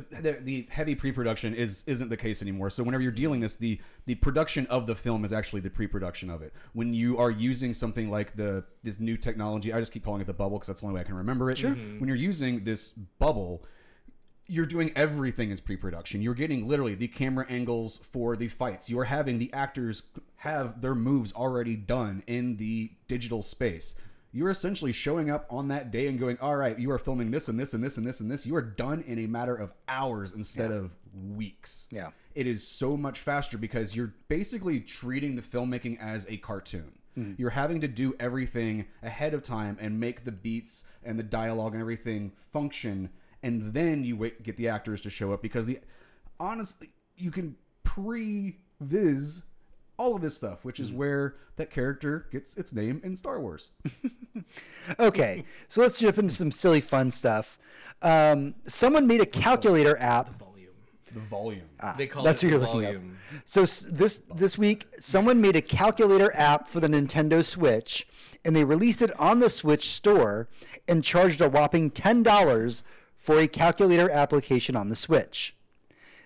the, the, the heavy pre-production is isn't the case anymore. So whenever you're dealing this, the the production of the film is actually the pre-production of it. When you are using something like the this new technology, I just keep calling it the bubble because that's the only way I can remember it. Sure. Mm-hmm. When you're using this bubble, you're doing everything as pre-production. You're getting literally the camera angles for the fights. You are having the actors have their moves already done in the digital space. You're essentially showing up on that day and going, "All right, you are filming this and this and this and this and this." You are done in a matter of hours instead of weeks. Yeah. It is so much faster because you're basically treating the filmmaking as a cartoon. Mm-hmm. You're having to do everything ahead of time and make the beats and the dialogue and everything function and then you wait get the actors to show up because the honestly you can pre-viz all of this stuff which is where that character gets its name in star wars Okay, so let's jump into some silly fun stuff. Um, someone made a calculator app. Volume. the volume They call That's it what you're the looking up. volume. So s- this this week, someone made a calculator app for the Nintendo Switch, and they released it on the Switch store and charged a whopping ten dollars for a calculator application on the Switch.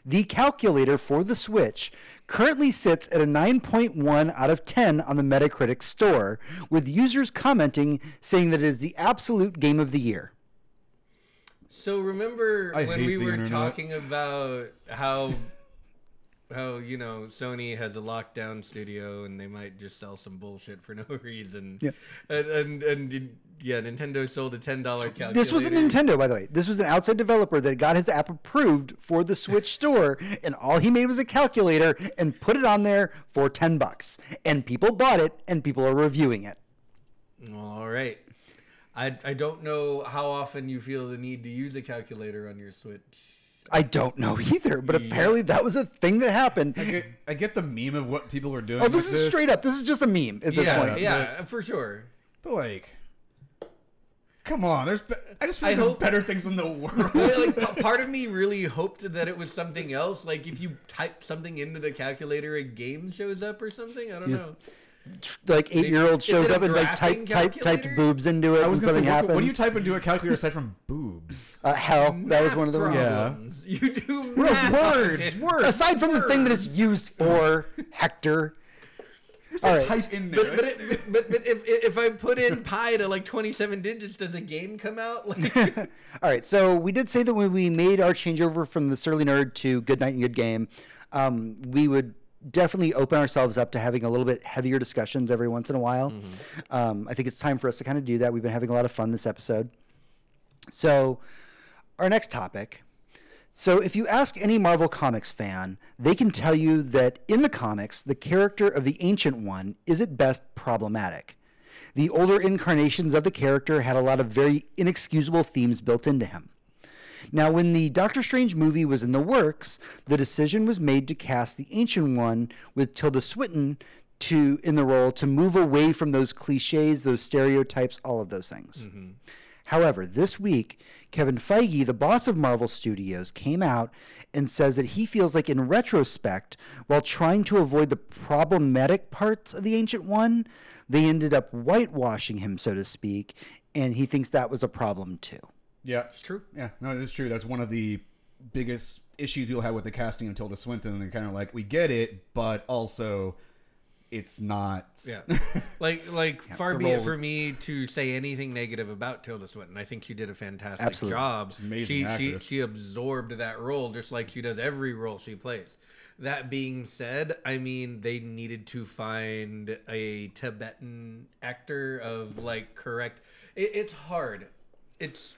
The calculator for the Switch currently sits at a 9.1 out of 10 on the Metacritic store, with users commenting saying that it is the absolute game of the year. So remember I when we were internet. talking about how how you know Sony has a lockdown studio and they might just sell some bullshit for no reason. Yeah. And and, and yeah, Nintendo sold a ten dollar calculator. This was a Nintendo, by the way. This was an outside developer that got his app approved for the Switch store, and all he made was a calculator and put it on there for ten bucks. And people bought it, and people are reviewing it. Well, all right. I I don't know how often you feel the need to use a calculator on your Switch. I don't know either, but apparently that was a thing that happened. I get, I get the meme of what people are doing Oh, this with is straight up. This is just a meme at this yeah, point. yeah, for sure. but like come on there's be- i just feel I like there's hope- better things in the world like part of me really hoped that it was something else. Like if you type something into the calculator, a game shows up or something. I don't You know. Like eight year old Is shows up and like graphing type type typed boobs into it I was and gonna say, something what, happened. what do you type into a calculator aside from boobs? uh, hell, that was one of the Math ones. You do Bro, math. words, words. Aside from the thing that it's used for, Hector. Just all right. type in there. But but, it, but but if if I put in pi to like twenty seven digits, does a game come out? Like All right, so we did say that when we made our changeover from the Surly Nerd to Good Night and Good Game, um, we would definitely open ourselves up to having a little bit heavier discussions every once in a while. Um, I think it's time for us to kind of do that. We've been having a lot of fun this episode. So, our next topic. So, if you ask any Marvel Comics fan, they can tell you that in the comics, the character of the Ancient One is at best problematic. The older incarnations of the character had a lot of very inexcusable themes built into him. Now, when the Doctor Strange movie was in the works, the decision was made to cast the Ancient One with Tilda Swinton to in the role to move away from those cliches, those stereotypes, all of those things. Mm-hmm. However, this week, Kevin Feige, the boss of Marvel Studios, came out and says that he feels like, in retrospect, while trying to avoid the problematic parts of the Ancient One, they ended up whitewashing him, so to speak, and he thinks that was a problem too. Yeah, it's true. Yeah, no, it is true. That's one of the biggest issues people have with the casting of Tilda Swinton. They're kind of like, we get it, but also, it's not. Yeah. Like like far the be it for me to say anything negative about Tilda Swinton. I think she did a fantastic Absolutely. job. amazing she, she she absorbed that role just like she does every role she plays. That being said, I mean they needed to find a Tibetan actor of like correct. It, it's hard. It's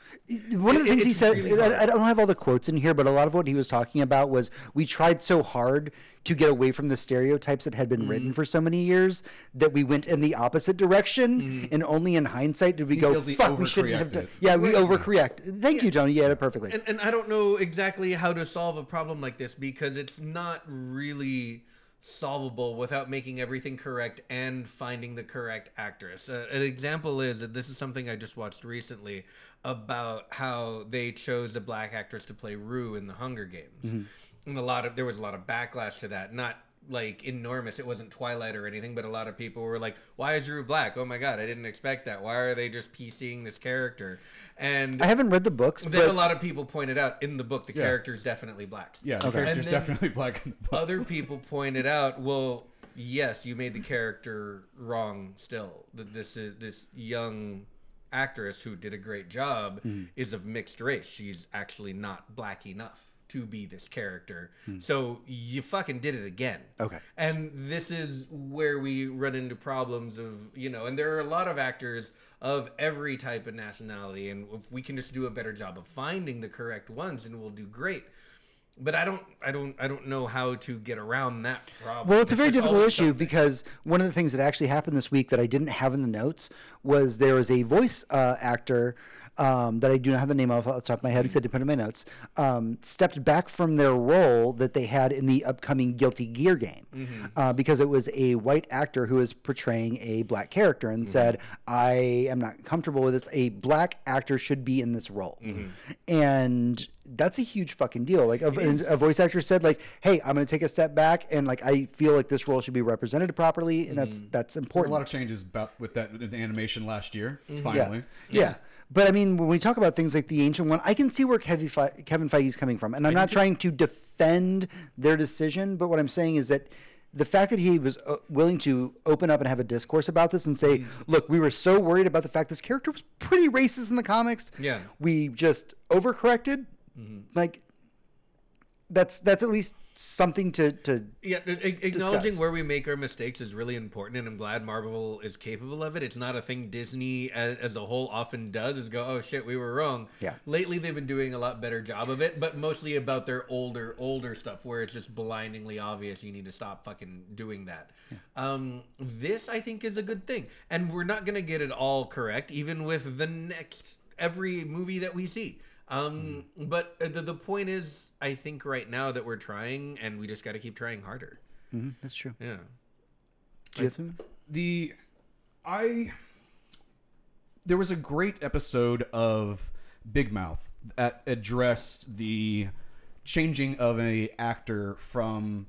One of the It- things he said, really. I, I don't have all the quotes in here, but a lot of what he was talking about was we tried so hard to get away from the stereotypes that had been written Mm-hmm. for so many years that we went in the opposite direction. Mm-hmm. And only in hindsight did we go, fuck, we shouldn't have done. Yeah, we overcorrect. Thank you, Tony. You had it perfectly. and, and I don't know exactly how to solve a problem like this because it's not really solvable without making everything correct and finding the correct actress. Uh, an example is that this is something I just watched recently about how they chose a black actress to play Rue in the Hunger Games. And a lot of there was a lot of backlash to that, not like enormous. It wasn't Twilight or anything, but a lot of people were like, "Why is Drew black? Oh my god, I didn't expect that. Why are they just PCing this character?" And I haven't read the books, then a lot of people pointed out in the book the Yeah. character is definitely black. Yeah, the Okay. character's definitely black. in the. Other people pointed out, well, yes, you made the character wrong. Still, that this is this young actress who did a great job Hmm. is of mixed race. She's actually not black enough to be this character. Hmm. So you fucking did it again. Okay. And this is where we run into problems of, you know, and there are a lot of actors of every type of nationality. And if we can just do a better job of finding the correct ones, then we'll do great. But I don't, I don't, I don't know how to get around that problem. Well, it's a very difficult issue something. because one of the things that actually happened this week that I didn't have in the notes was there was a voice uh, actor um, that I do not have the name of off the top of my head because I didn't put it in my notes, um, stepped back from their role that they had in the upcoming Guilty Gear game uh, because it was a white actor who was portraying a black character and said, I am not comfortable with this. A black actor should be in this role. And that's a huge fucking deal. Like a, a voice actor said, like, "Hey, I'm going to take a step back, and like I feel like this role should be represented properly, and that's that's There were a lot of changes about with that in the animation last year. yeah. Finally, yeah, But I mean, when we talk about things like the ancient one, I can see where Kevin, Fe- Kevin Feige is coming from, and I'm not trying to defend their decision, but what I'm saying is that. The fact that he was uh, willing to open up and have a discourse about this and say, "Look, we were so worried about the fact this character was pretty racist in the comics. Yeah. we just overcorrected." Like, that's that's at least something to to Yeah, acknowledging Discuss. where we make our mistakes is really important, and I'm glad Marvel is capable of it. It's not a thing Disney as, as a whole often does. Is go, oh shit, we were wrong. Yeah. Lately, they've been doing a lot better job of it, but mostly about their older, older stuff where it's just blindingly obvious. You need to stop fucking doing that. Um, this I think is a good thing, and we're not gonna get it all correct, even with the next every movie that we see. Um, hmm. but uh, the the point is, I think right now that we're trying, and we just got to keep trying harder. Mm-hmm, that's true. Yeah. Do you the I there was a great episode of Big Mouth that addressed the changing of a actor from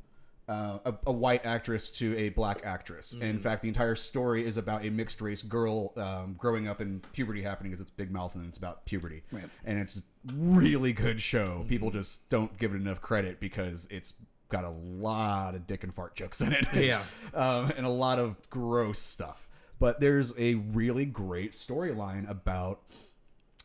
uh, a, a white actress to a black actress. In fact, the entire story is about a mixed race girl um, growing up and puberty happening because it's Big Mouth and it's about puberty. Right. And it's really good show. People just don't give it enough credit because it's got a lot of dick and fart jokes in it. Yeah. um, and a lot of gross stuff. But there's a really great storyline about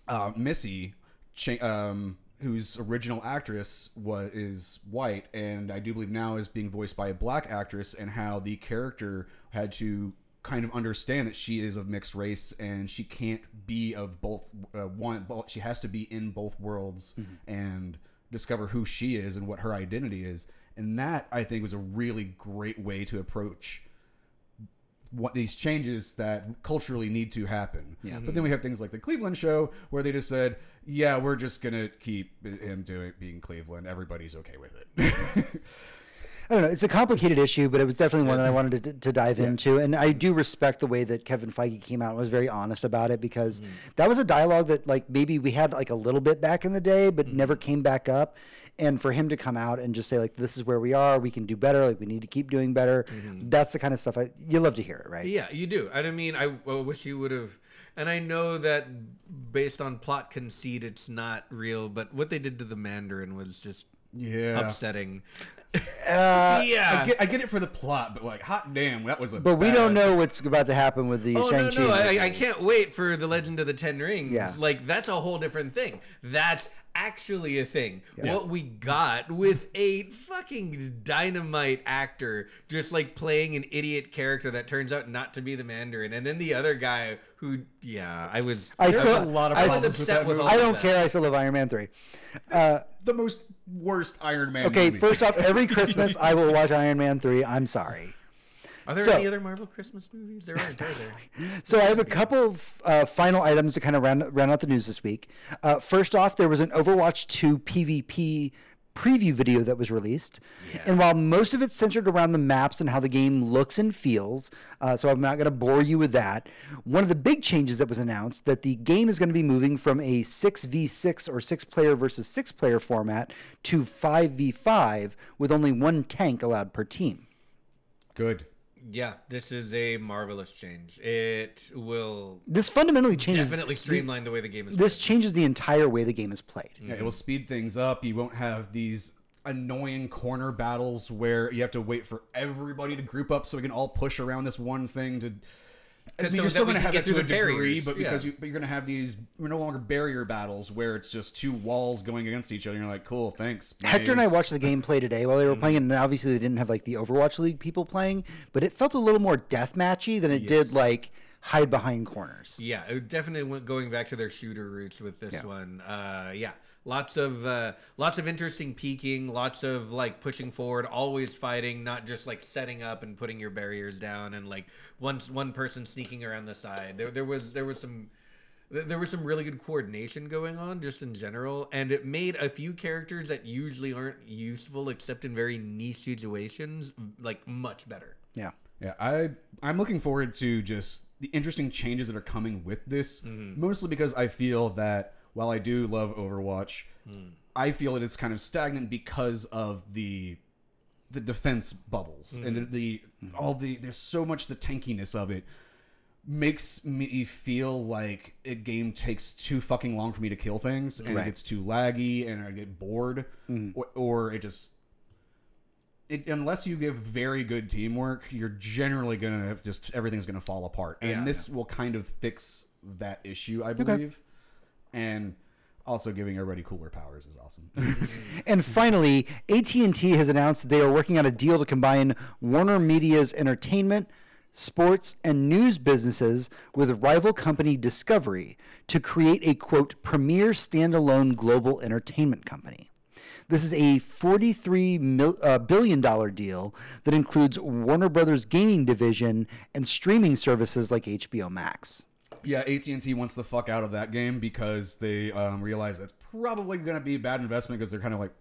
uh, Missy, cha- um, whose original actress was is white, and I do believe now is being voiced by a black actress, and how the character had to kind of understand that she is of mixed race and she can't be of both uh, one but she has to be in both worlds and discover who she is and what her identity is and that i think was a really great way to approach what these changes that culturally need to happen. Yeah. But then we have things like the Cleveland show where they just said, "Yeah, we're just gonna keep him doing being Cleveland. Everybody's okay with it." I don't know. It's a complicated issue, but it was definitely one that I wanted to, to dive into. And I do respect the way that Kevin Feige came out and was very honest about it because mm-hmm. that was a dialogue that, like, maybe we had like a little bit back in the day, but mm-hmm. never came back up. And for him to come out and just say, like, this is where we are, we can do better, like, we need to keep doing better. Mm-hmm. That's the kind of stuff I, you love to hear it, right? Yeah, you do. I mean, I, I wish you would have. And I know that based on plot conceit, it's not real, but what they did to the Mandarin was just yeah. upsetting. Uh, yeah. I get, I get it for the plot, but like, hot damn, that was a. but we don't know what's about to happen with the Oh no Shang-Chi. no! I, I can't wait for the Legend of the Ten Rings. Yeah. like that's a whole different thing. That's actually a thing. What we got with a fucking dynamite actor, just like playing an idiot character that turns out not to be the Mandarin, and then the other guy who, yeah, I was. I There's still, a lot of I, problems still- with that with movie. all I don't that. care. I still love Iron Man 3. Uh, the most worst Iron Man. okay, movie. first off, every Christmas I will watch Iron Man 3. I'm sorry. Are there So- any other Marvel Christmas movies? There aren't, are there? So I have a couple of uh, final items to kind of round, round out the news this week. Uh, first off, there was an Overwatch 2 PvP preview video that was released. And while most of it's centered around the maps and how the game looks and feels, uh, so I'm not going to bore you with that. One of the big changes that was announced that the game is going to be moving from a 6v6 or 6 player versus 6 player format to 5v5 with only one tank allowed per team. Good. Yeah, this is a marvelous change. It will This fundamentally changes. definitely the- streamline the way the game is. this played. changes the entire way the game is played. Yeah, it will speed things up. You won't have these annoying corner battles where you have to wait for everybody to group up so we can all push around this one thing to. I mean, so you're still going to have get that to a the degree, barriers, but because yeah. you, but you're going to have these. We're no longer barrier battles where it's just two walls going against each other. and You're like, cool, thanks. Hector and I watched the gameplay today while they were playing, and obviously they didn't have like the Overwatch League people playing, but it felt a little more deathmatchy than it did like hide behind corners. Yeah, it definitely went going back to their shooter roots with this Yeah. one. Uh, yeah, lots of uh, lots of interesting peeking, lots of like pushing forward, always fighting, not just like setting up and putting your barriers down and like once one person sneaking around the side. There there was there was some there was some really good coordination going on just in general and it made a few characters that usually aren't useful except in very niche situations like much better Yeah. Yeah, I I'm looking forward to just the interesting changes that are coming with this. Mostly because I feel that while I do love Overwatch, I feel it is kind of stagnant because of the the defense bubbles and the, the all the there's so much the tankiness of it makes me feel like a game takes too fucking long for me to kill things and Right. it gets too laggy and I get bored mm-hmm. or, or it just it, unless you give very good teamwork, you're generally gonna have just everything's gonna fall apart, and Yeah. this will kind of fix that issue, I believe. And also giving everybody cooler powers is awesome. And finally, AT&T has announced they are working on a deal to combine Warner Media's entertainment, sports, and news businesses with rival company Discovery to create a quote premier standalone global entertainment company. This is a 43 mil, uh, billion dollar deal that includes Warner Brothers gaming division and streaming services like HBO Max. Yeah, AT and T wants the fuck out of that game because they um, realize that's probably gonna be a bad investment because they're kind of like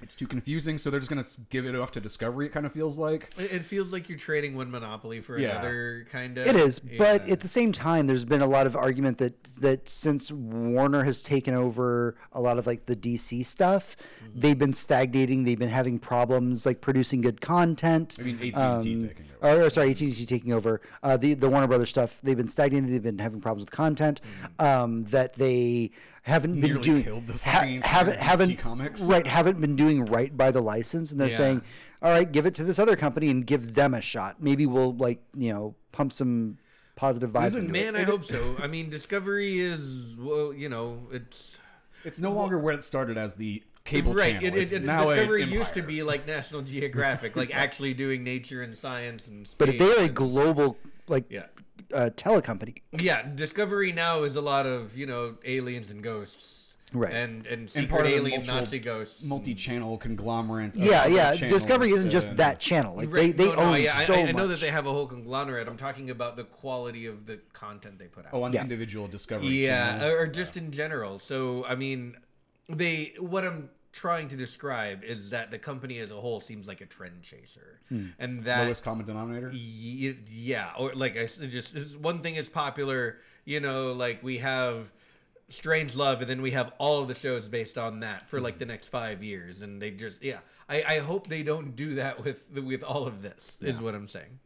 it's too confusing, so they're just gonna give it off to Discovery. It kind of feels like. It it feels like you're trading one monopoly for Yeah. another, kind of. It is, but at the same time, there's been a lot of argument that that since Warner has taken over a lot of like the DC stuff, Mm-hmm. they've been stagnating. They've been having problems like producing good content. I mean, AT&T Um, taking over. Or, or sorry, AT&T taking over uh, the the Warner Brothers stuff. They've been stagnating. They've been having problems with content um, that they haven't been. Doing. killed the fucking entire haven't haven't comics. right haven't been doing right by the license, and they're Yeah. saying, all right, give it to this other company and give them a shot. Maybe we'll like you know pump some positive vibes. Listen, into it. Man, I hope so. I mean, Discovery is, well, you know, it's. It's no longer where it started as the cable right. channel. It, it, It's it- now a Discovery used to be like National Geographic, like actually doing nature and science and space. But if they are a global like Yeah. Uh, telecompany, Yeah, Discovery now is a lot of, you know, aliens and ghosts. Right. And, and and secret part of the alien multiple- Nazi ghosts. multi-channel conglomerate. yeah, yeah, channels, Discovery isn't just uh, that channel. Like Right, they they no, no, own yeah, I- so I, I much. know that they have a whole conglomerate. I'm talking about the quality of the content they put out. Oh, on Yeah. the individual Discovery. yeah, channel. or, or just in general. So, I mean, they what I'm trying to describe is that the company as a whole seems like a trend chaser, and that lowest common denominator. Y- yeah or like i just one thing is popular you know like we have strange love and then we have all of the shows based on that for like the next five years and they just yeah i, I hope they don't do that with with all of this is what i'm saying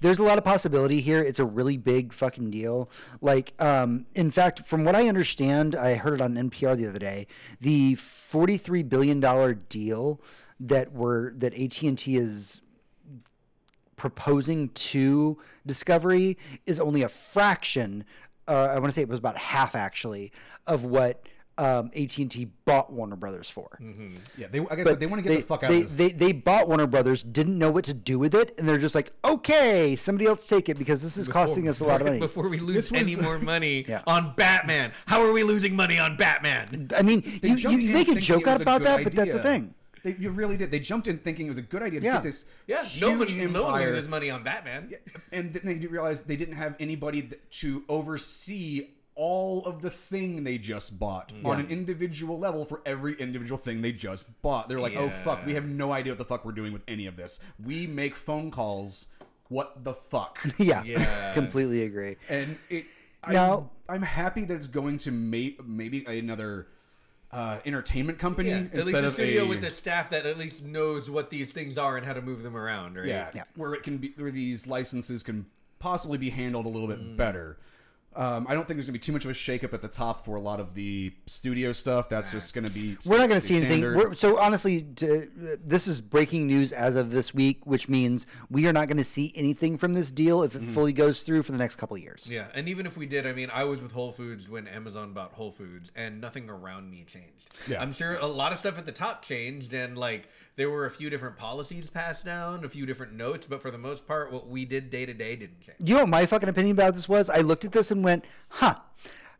there's a lot of possibility here. It's a really big fucking deal. Like, um, in fact, from what I understand, I heard it on NPR the other day. The forty-three billion dollar deal that were that AT and T is proposing to Discovery is only a fraction. Uh, I want to say it was about half actually of what um, AT and T bought Warner Brothers for. Yeah, they. Like I said, they want to get they, the fuck out they, of this. They, they bought Warner Brothers, didn't know what to do with it, and they're just like, okay, somebody else take it because this is costing us a lot of money. before we lose was- any more money Yeah. on batman how are we losing money on batman I mean, They you, you make a joke out about good that, but that's the thing. They, you really did. They jumped in thinking it was a good idea to Yeah. get this. yeah no huge one, no one empire. loses money on batman and then they realized they didn't have anybody to oversee all of the thing they just bought mm. on an individual level for every individual thing they just bought. They're like, "Oh fuck, we have no idea what the fuck we're doing with any of this. We make phone calls. What the fuck?" Yeah, Yeah. completely agree. and it. Now- I'm, I'm happy that it's going to make maybe another uh, entertainment company Yeah, at least a of studio a, with the staff that at least knows what these things are and how to move them around, right? yeah, Yeah. where it can be where these licenses can possibly be handled a little bit Mm. better. Um, I don't think there's gonna be too much of a shakeup at the top for a lot of the studio stuff. That's just gonna be We're not going to st- see anything. We're, so honestly, to, this is breaking news as of this week, which means we are not going to see anything from this deal if it Mm-hmm. fully goes through for the next couple of years. Yeah, and even if we did, I mean, I was with Whole Foods when Amazon bought Whole Foods, and nothing around me changed. Yeah. I'm sure a lot of stuff at the top changed, and like there were a few different policies passed down, a few different notes, but for the most part, what we did day to day didn't change. You know what my fucking opinion about this was? I looked at this and went, huh.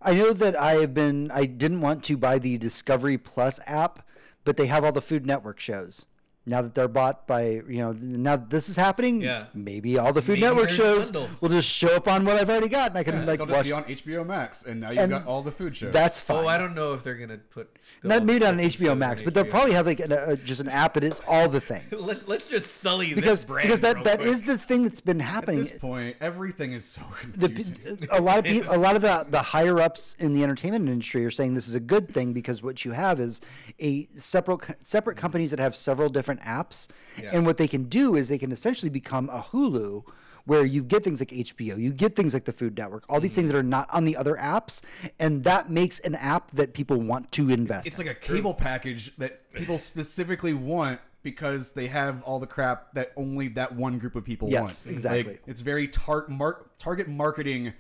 I know that I have been, I didn't want to buy the Discovery Plus app, but they have all the Food Network shows. Now that they're bought by, you know, now that this is happening, Yeah. maybe all the Food Maybe Network shows bundle. will just show up on what I've already got and I can Yeah, like they'll just watch. be on HBO Max, and now you've And got all the food shows. That's fine. Oh, I don't know if they're gonna put not maybe not on HBO Max, on but they'll probably have like an, uh, just an app that is all the things. Let's, let's just sully because this brand because that real that quick. is the thing that's been happening At this point, everything is so the, confusing. a lot of people, a lot of the, the higher ups in the entertainment industry are saying this is a good thing because what you have is a separate separate companies that have several different apps, Yeah. and what they can do is they can essentially become a Hulu. Where you get things like HBO, you get things like the Food Network, all these mm-hmm. things that are not on the other apps, and that makes an app that people want to invest. it's in. like a cable package that people specifically want because they have all the crap that only that one group of people Yes, want. exactly. Like, it's very tar- mar- target marketing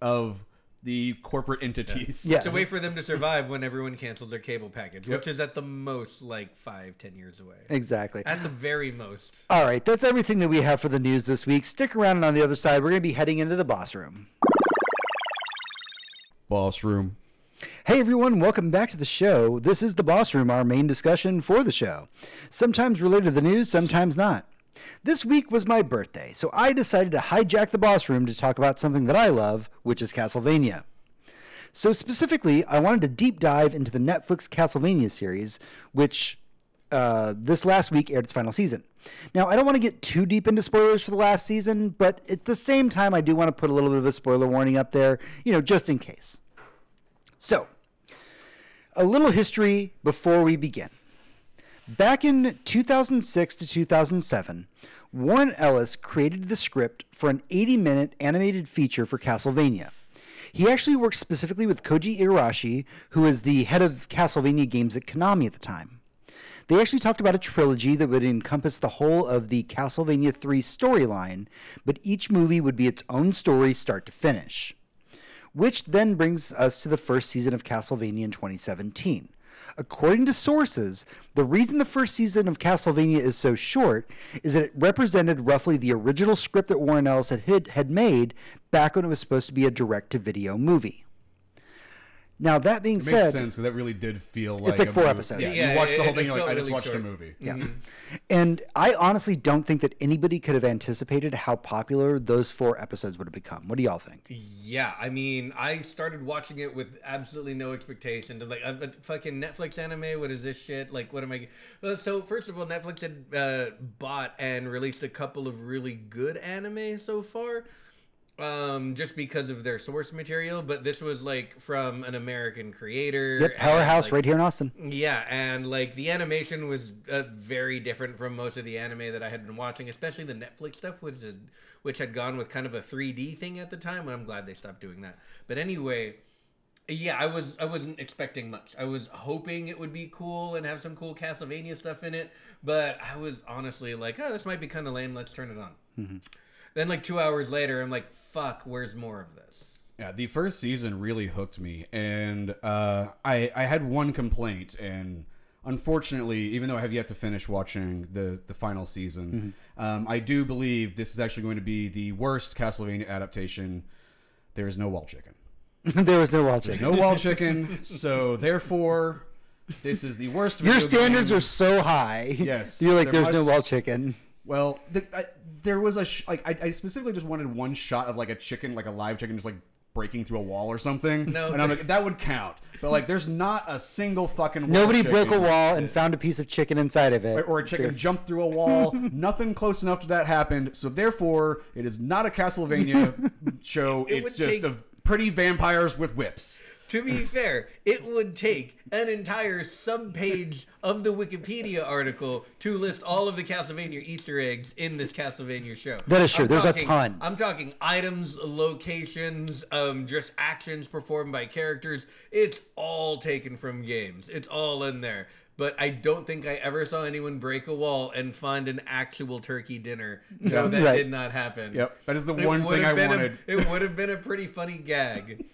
of the corporate entities. Yeah. It's a way for them to survive when everyone cancels their cable package, Yep. which is at the most like five, ten years away. exactly. At the very most. All right, that's everything that we have for the news this week. Stick around, and on the other side, we're going to be heading into the boss room. Boss room. Hey everyone, welcome back to the show. This is the Boss Room, our main discussion for the show. Sometimes related to the news, sometimes not. This week was my birthday, so I decided to hijack the Boss Room to talk about something that I love, which is Castlevania. So specifically, I wanted to deep dive into the Netflix Castlevania series, which uh, this last week aired its final season. Now, I don't want to get too deep into spoilers for the last season, but at the same time, I do want to put a little bit of a spoiler warning up there, you know, just in case. So, a little history before we begin. Back in 2006 to 2007, Warren Ellis created the script for an 80 minute animated feature for Castlevania. He actually worked specifically with Koji Igarashi, who was the head of Castlevania games at Konami at the time. They actually talked about a trilogy that would encompass the whole of the Castlevania 3 storyline, but each movie would be its own story start to finish. Which then brings us to the first season of Castlevania in 2017. According to sources, the reason the first season of Castlevania is so short is that it represented roughly the original script that Warren Ellis had, had- made back when it was supposed to be a direct to video movie. Now, that being said, makes said, sense because that really did feel like it's like a four movie. episodes. Yeah, Yeah, you watch the whole it thing. You're like, felt I just really watched a movie. Yeah. And I honestly don't think that anybody could have anticipated how popular those four episodes would have become. What do y'all think? Yeah, I mean, I started watching it with absolutely no expectation. To like, a, a fucking Netflix anime. What is this shit? Like, what am I? Uh, So first of all, Netflix had uh, bought and released a couple of really good anime so far, um, just because of their source material. But this was like from an American creator. Yep, Powerhouse like, right here in Austin. Yeah, and like the animation was uh, very different from most of the anime that I had been watching, especially the Netflix stuff, which is which had gone with kind of a 3D thing at the time. And I'm glad they stopped doing that. But anyway, yeah, I was I wasn't expecting much. I was hoping it would be cool and have some cool Castlevania stuff in it, but I was honestly like, oh, this might be kind of lame. Let's turn it on. Then like two hours later, I'm like, fuck, where's more of this? Yeah, the first season really hooked me, and uh, I I had one complaint, and unfortunately, even though I have yet to finish watching the the final season, um, I do believe this is actually going to be the worst Castlevania adaptation. There is no wall chicken. there was no watching. No wall chicken, so therefore, this is the worst. Your standards game. are so high. Yes, You're like, there there's no must- wall chicken. Well, the, I, there was a sh- like I, I specifically just wanted one shot of like a chicken, like a live chicken, just like breaking through a wall or something. No, and I'm like that would count. But like, there's not a single fucking wall Nobody broke a wall and found a piece of chicken inside of it. Or a chicken jumped through a wall. Nothing close enough to that happened. So therefore, it is not a Castlevania show. It it's just take- of pretty vampires with whips. To be fair, it would take an entire subpage of the Wikipedia article to list all of the Castlevania Easter eggs in this Castlevania show. That is true. I'm There's a ton. I'm talking items, locations, um, just actions performed by characters. It's all taken from games. It's all in there. But I don't think I ever saw anyone break a wall and find an actual turkey dinner. No, that Right. did not happen. Yep, that is the It one thing I been a- wanted. it would have been a pretty funny gag.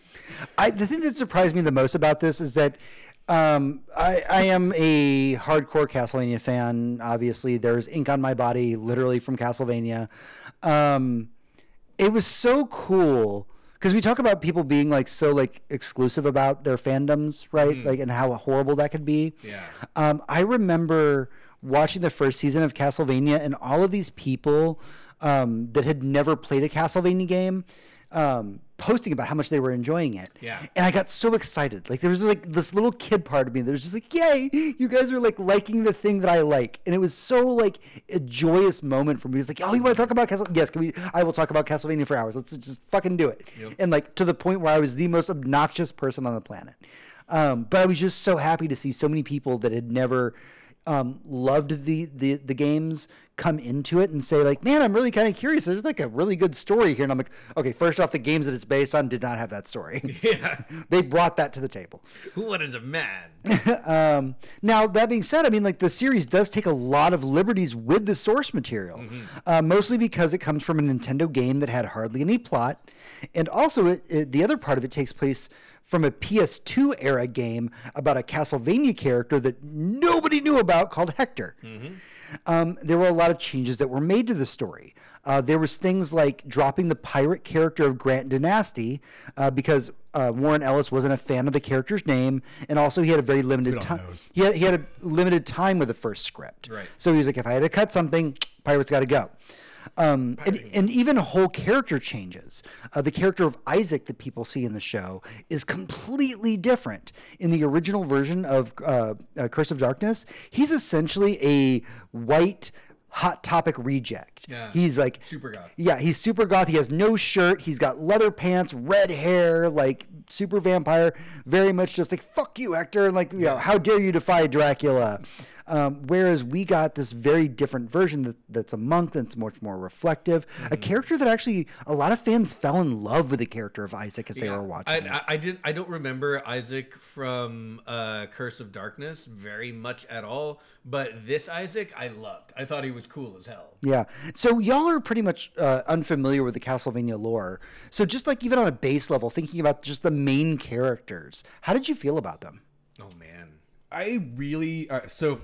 I, the thing that surprised me the most about this is that um, I, I am a hardcore Castlevania fan. Obviously, there's ink on my body, literally from Castlevania. Um, it was so cool because we talk about people being like so like exclusive about their fandoms, right? Like and how horrible that could be. Yeah. Um, I remember watching the first season of Castlevania and all of these people um, that had never played a Castlevania game um, posting about how much they were enjoying it. Yeah. And I got so excited. Like there was like this little kid part of me that was just like, "Yay! You guys are like liking the thing that I like." And it was so like a joyous moment for me. It's like, "Oh, you want to talk about Castle? Yes, can we? I will talk about Castlevania for hours. Let's just fucking do it." And like to the point where I was the most obnoxious person on the planet. Um, but I was just so happy to see so many people that had never um, loved the, the the games come into it and say like, man, I'm really kind of curious. There's like a really good story here, and I'm like, okay, first off, the games that it's based on did not have that story. Yeah. they brought that to the table. What is a man? Um, now that being said, I mean, like the series does take a lot of liberties with the source material, uh, mostly because it comes from a Nintendo game that had hardly any plot, and also it, it, the other part of it takes place from a PS2 era game about a Castlevania character that nobody knew about called Hector. Um, there were a lot of changes that were made to the story. Uh, there was things like dropping the pirate character of Grant Danasty uh, because uh, Warren Ellis wasn't a fan of the character's name, and also he had a very limited time. He had, he had a limited time with the first script. Right. So he was like, if I had to cut something, pirates got to go. Um, and, and even whole character changes. Uh, the character of Isaac that people see in the show is completely different. In the original version of uh, uh, Curse of Darkness, he's essentially a white hot topic reject. Yeah. He's like Super goth. Yeah, he's super goth. He has no shirt. He's got leather pants, red hair, like super vampire. Very much just like fuck you, Hector. and Like you know, how dare you defy Dracula? Um, whereas we got this very different version that, that's a monk that's much more reflective. A character that actually a lot of fans fell in love with the character of Isaac as they were watching. I, it. I, I didn't. I don't remember Isaac from uh, Curse of Darkness very much at all. But this Isaac, I loved. I thought he was cool as hell. Yeah. So y'all are pretty much uh, unfamiliar with the Castlevania lore. So just like even on a base level, thinking about just the main characters, how did you feel about them? Oh man. I really uh, so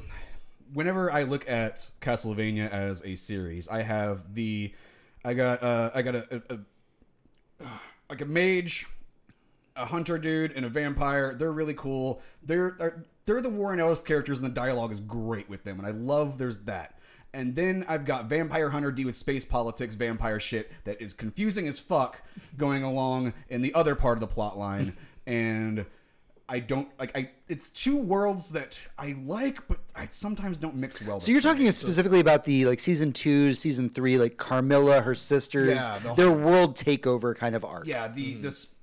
whenever I look at Castlevania as a series, I have the I got uh I got a, a, a uh, like a mage, a hunter dude, and a vampire. They're really cool. They're they're, they're the Warren Ellis characters, and the dialogue is great with them, and I love there's that. And then I've got Vampire Hunter D with space politics, vampire shit that is confusing as fuck going along in the other part of the plot line. and I don't like I it's two worlds that I like, but I sometimes don't mix well. So you're talking specifically about the like season two, season three, like Carmilla, her sisters, Yeah, the their whole- world takeover kind of arc. yeah, the mm. this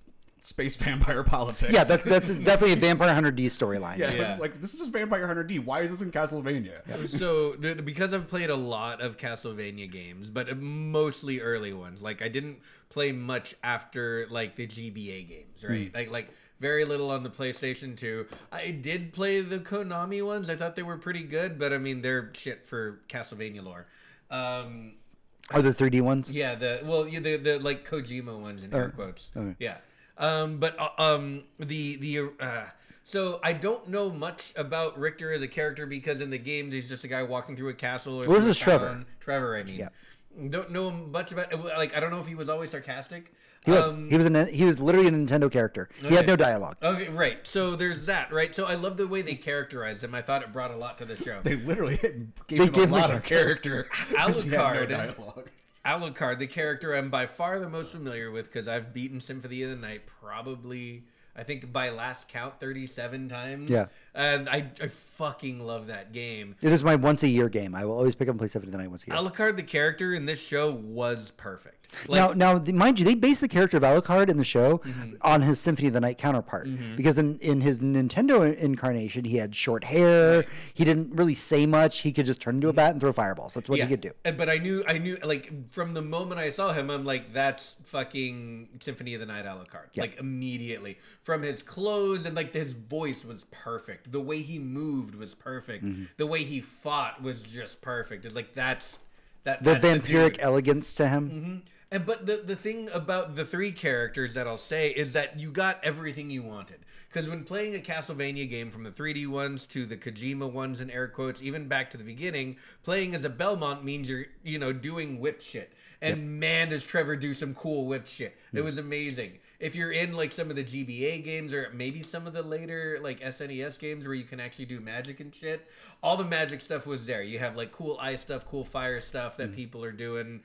space vampire politics. Yeah, that's that's definitely a Vampire Hunter D storyline. yeah, this Yeah. is like this is Vampire Hunter D. Why is this in Castlevania? so because I've played a lot of Castlevania games, but uh, mostly early ones. Like I didn't play much after like the GBA games, right? Hmm. Like like very little on the PlayStation 2. I did play the Konami ones. I thought they were pretty good, but I mean they're shit for Castlevania lore. Um, Are the 3D ones? yeah, the well, yeah, the the like Kojima ones in air Oh, quotes. okay. Yeah. Um, but uh, um, the the uh, so I don't know much about Richter as a character because in the games he's just a guy walking through a castle. Or Well, this is Trevor. Trevor, I mean. Yeah. Don't know much about like I don't know if he was always sarcastic. He was Um, he was a he was literally a Nintendo character. He had no dialogue. Okay, right. So there's that, right? So I love the way they characterized him. I thought it brought a lot to the show. They literally gave They him gave a him lot a of character. 'cause he had no Alucard. dialogue. Alucard, the character I'm by far the most familiar with because I've beaten Symphony of the Night probably, I think by last count, 37 times. Yeah. And I, I fucking love that game. It is my once a year game. I will always pick up and play Symphony of the Night once a year. Alucard, the character in this show, was perfect. Like, now, now, mind you, they based the character of Alucard in the show Mm-hmm. on his Symphony of the Night counterpart. Because in, in his Nintendo incarnation, he had short hair. He didn't really say much. He could just turn into a bat and throw fireballs. That's what he could do. And- But I knew, I knew, like from the moment I saw him, I'm like, that's fucking Symphony of the Night Alucard. Like immediately, from his clothes and like his voice was perfect. The way he moved was perfect. Mm-hmm. The way he fought was just perfect. It's like that's that. The that's vampiric dude. elegance to him. And but the the thing about the three characters that I'll say is that you got everything you wanted. Because when playing a Castlevania game from the 3D ones to the Kojima ones in air quotes, even back to the beginning, playing as a Belmont means you're you know doing whip shit. And man, does Trevor do some cool whip shit. It was amazing. If you're in like some of the GBA games or maybe some of the later like SNES games where you can actually do magic and shit, all the magic stuff was there. You have like cool ice stuff, cool fire stuff that mm. people are doing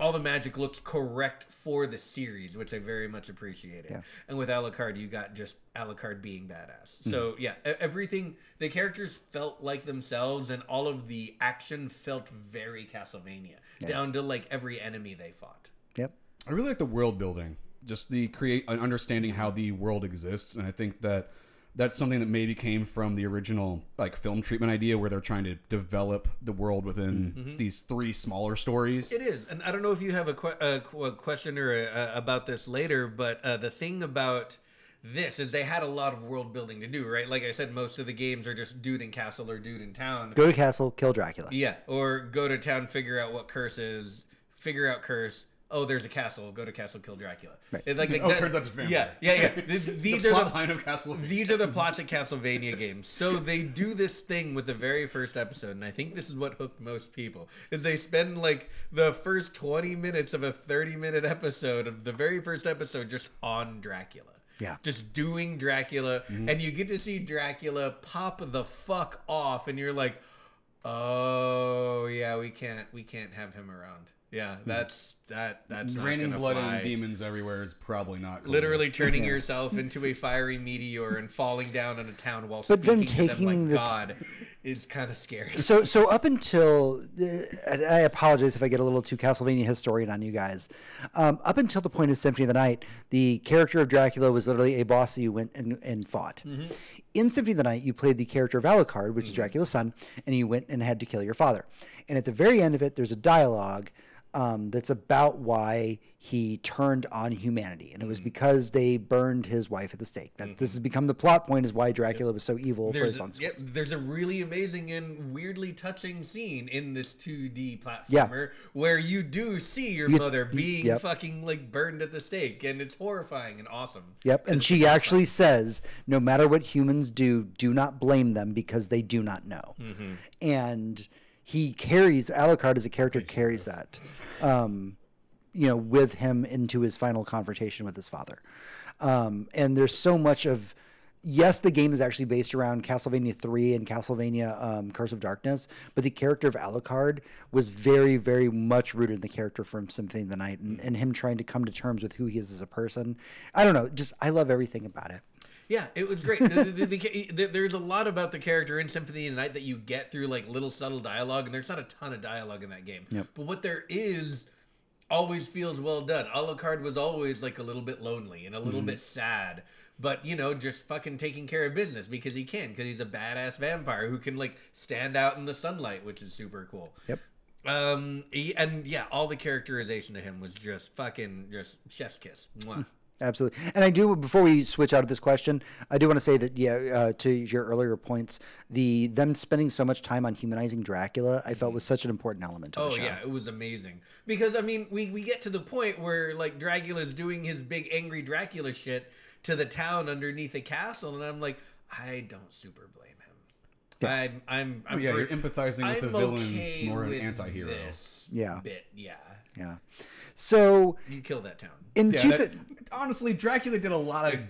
all the magic looks correct for the series, which I very much appreciated. Yeah. And with Alucard, you got just Alucard being badass. Mm. So yeah, everything the characters felt like themselves, and all of the action felt very Castlevania, down to like every enemy they fought. Yep. I really like the world building, just the create an understanding how the world exists, and I think that that's something that maybe came from the original like film treatment idea, where they're trying to develop the world within mm-hmm. Mm-hmm. these three smaller stories. It is, and I don't know if you have a, que- a, a question or a, a, about this later, but uh, the thing about this is they had a lot of world building to do, right? Like I said, most of the games are just dude in castle or dude in town. Go to castle, kill Dracula. Yeah, or go to town, figure out what curse is, figure out curse. Oh, there's a castle. Go to castle, kill Dracula. Right. It's like, like Oh, that- turns out it's vampire. Yeah, yeah, yeah. Th- These the are plot the line of Castlevania. these are the plots of Castlevania games. So they do this thing with the very first episode, and I think this is what hooked most people. Is they spend like the first twenty minutes of a thirty-minute episode of the very first episode just on Dracula. Yeah. Just doing Dracula, mm-hmm. and you get to see Dracula pop the fuck off, and you're like, oh yeah, we can't, we can't have him around. Yeah, mm-hmm. that's that. That's not Raining gonna blood fly. and demons everywhere is probably not cool. Literally turning yourself into a fiery meteor and falling down on a town while But then speaking to them taking the like t- God is kind of scary. so so up until uh, I apologize if I get a little too Castlevania historian on you guys. Um, up until the point of Symphony of the Night, the character of Dracula was literally a boss that you went and, and fought. In Symphony of the Night, you played the character of Alucard, which is Dracula's son, and you went and had to kill your father. And at the very end of it, there's a dialogue um, that's about why he turned on humanity, and it was mm-hmm. because they burned his wife at the stake. That this mm-hmm. has become the plot point is why Dracula was so evil for There's as a, long yep, there's a really amazing and weirdly touching scene in this 2D platformer Yeah. where you do see your You- mother being yep. fucking like burned at the stake, and it's horrifying and awesome. Yep, and she actually says, no matter what humans do, do not blame them because they do not know. Mm-hmm. And he carries Alucard as a character carries that, um, you know, with him into his final confrontation with his father. Um, and there's so much of. Yes, the game is actually based around Castlevania 3 and Castlevania um, Curse of Darkness, but the character of Alucard was very, very much rooted in the character from Symphony of the Night and, and him trying to come to terms with who he is as a person. I don't know, just I love everything about it. Yeah, it was great. the, the, the, the, there's a lot about the character in Symphony of the Night that you get through like little subtle dialogue, and there's not a ton of dialogue in that game. Yep. But what there is always feels well done. Alucard was always like a little bit lonely and a little bit sad, but you know, just fucking taking care of business because he can, because he's a badass vampire who can like stand out in the sunlight, which is super cool. Yep. Um, he, and yeah, all the characterization to him was just fucking just chef's kiss. Mwah. Absolutely. And I do before we switch out of this question, I do want to say that yeah, uh, to your earlier points, the them spending so much time on humanizing Dracula, I felt was such an important element of Oh the show. yeah, it was amazing. Because I mean, we we get to the point where like Dracula's doing his big angry Dracula shit to the town underneath the castle, and I'm like, I don't super blame him. I'm I'm, I'm Oh, yeah, you're empathizing with the I'm villain okay more an with anti-hero. This Yeah. bit, yeah. Yeah. So You kill that town. in Yeah, two that- thi- honestly, Dracula did a lot of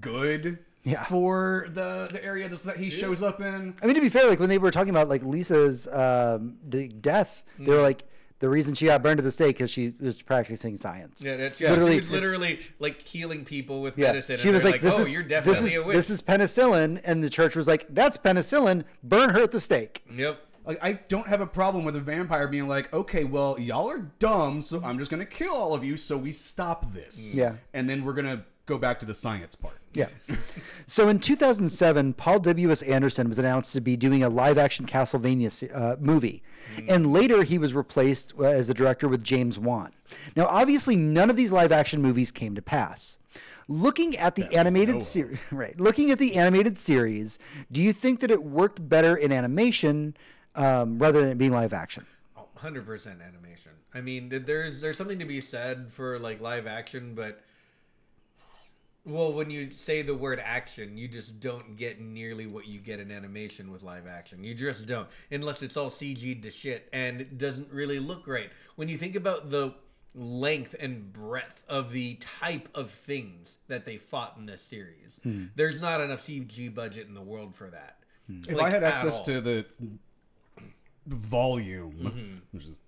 good Yeah. for the the area that he shows up in. I mean, to be fair, like when they were talking about like Lisa's um, the death, they Mm. were like the reason she got burned at the stake because she was practicing science. Yeah, that's yeah. Literally, she was literally like healing people with Yeah, medicine. she and was like, "This oh, is you're definitely this is a witch." this is penicillin," and the church was like, "That's penicillin. Burn her at the stake." Yep. Like I don't have a problem with a vampire being like, okay, well, y'all are dumb, so I'm just gonna kill all of you, so we stop this. Yeah. and then we're gonna go back to the science part. Yeah. so in 2007, Paul W.S. Anderson was announced to be doing a live action Castlevania uh, movie. And later he was replaced uh, as a director with James Wan. Now, obviously, none of these live action movies came to pass. Looking at the animated series, right? Looking at the animated series, do you think that it worked better in animation um, rather than it being live action? Oh, Hundred percent animation. I mean, there's there's something to be said for like live action, but well, when you say the word action, you just don't get nearly what you get in animation with live action. You just don't, unless it's all CG'd to shit and it doesn't really look great. When you think about the length and breadth of the type of things that they fought in this series, there's not enough CG budget in the world for that. If Like, I had access to the volume, mm-hmm. which is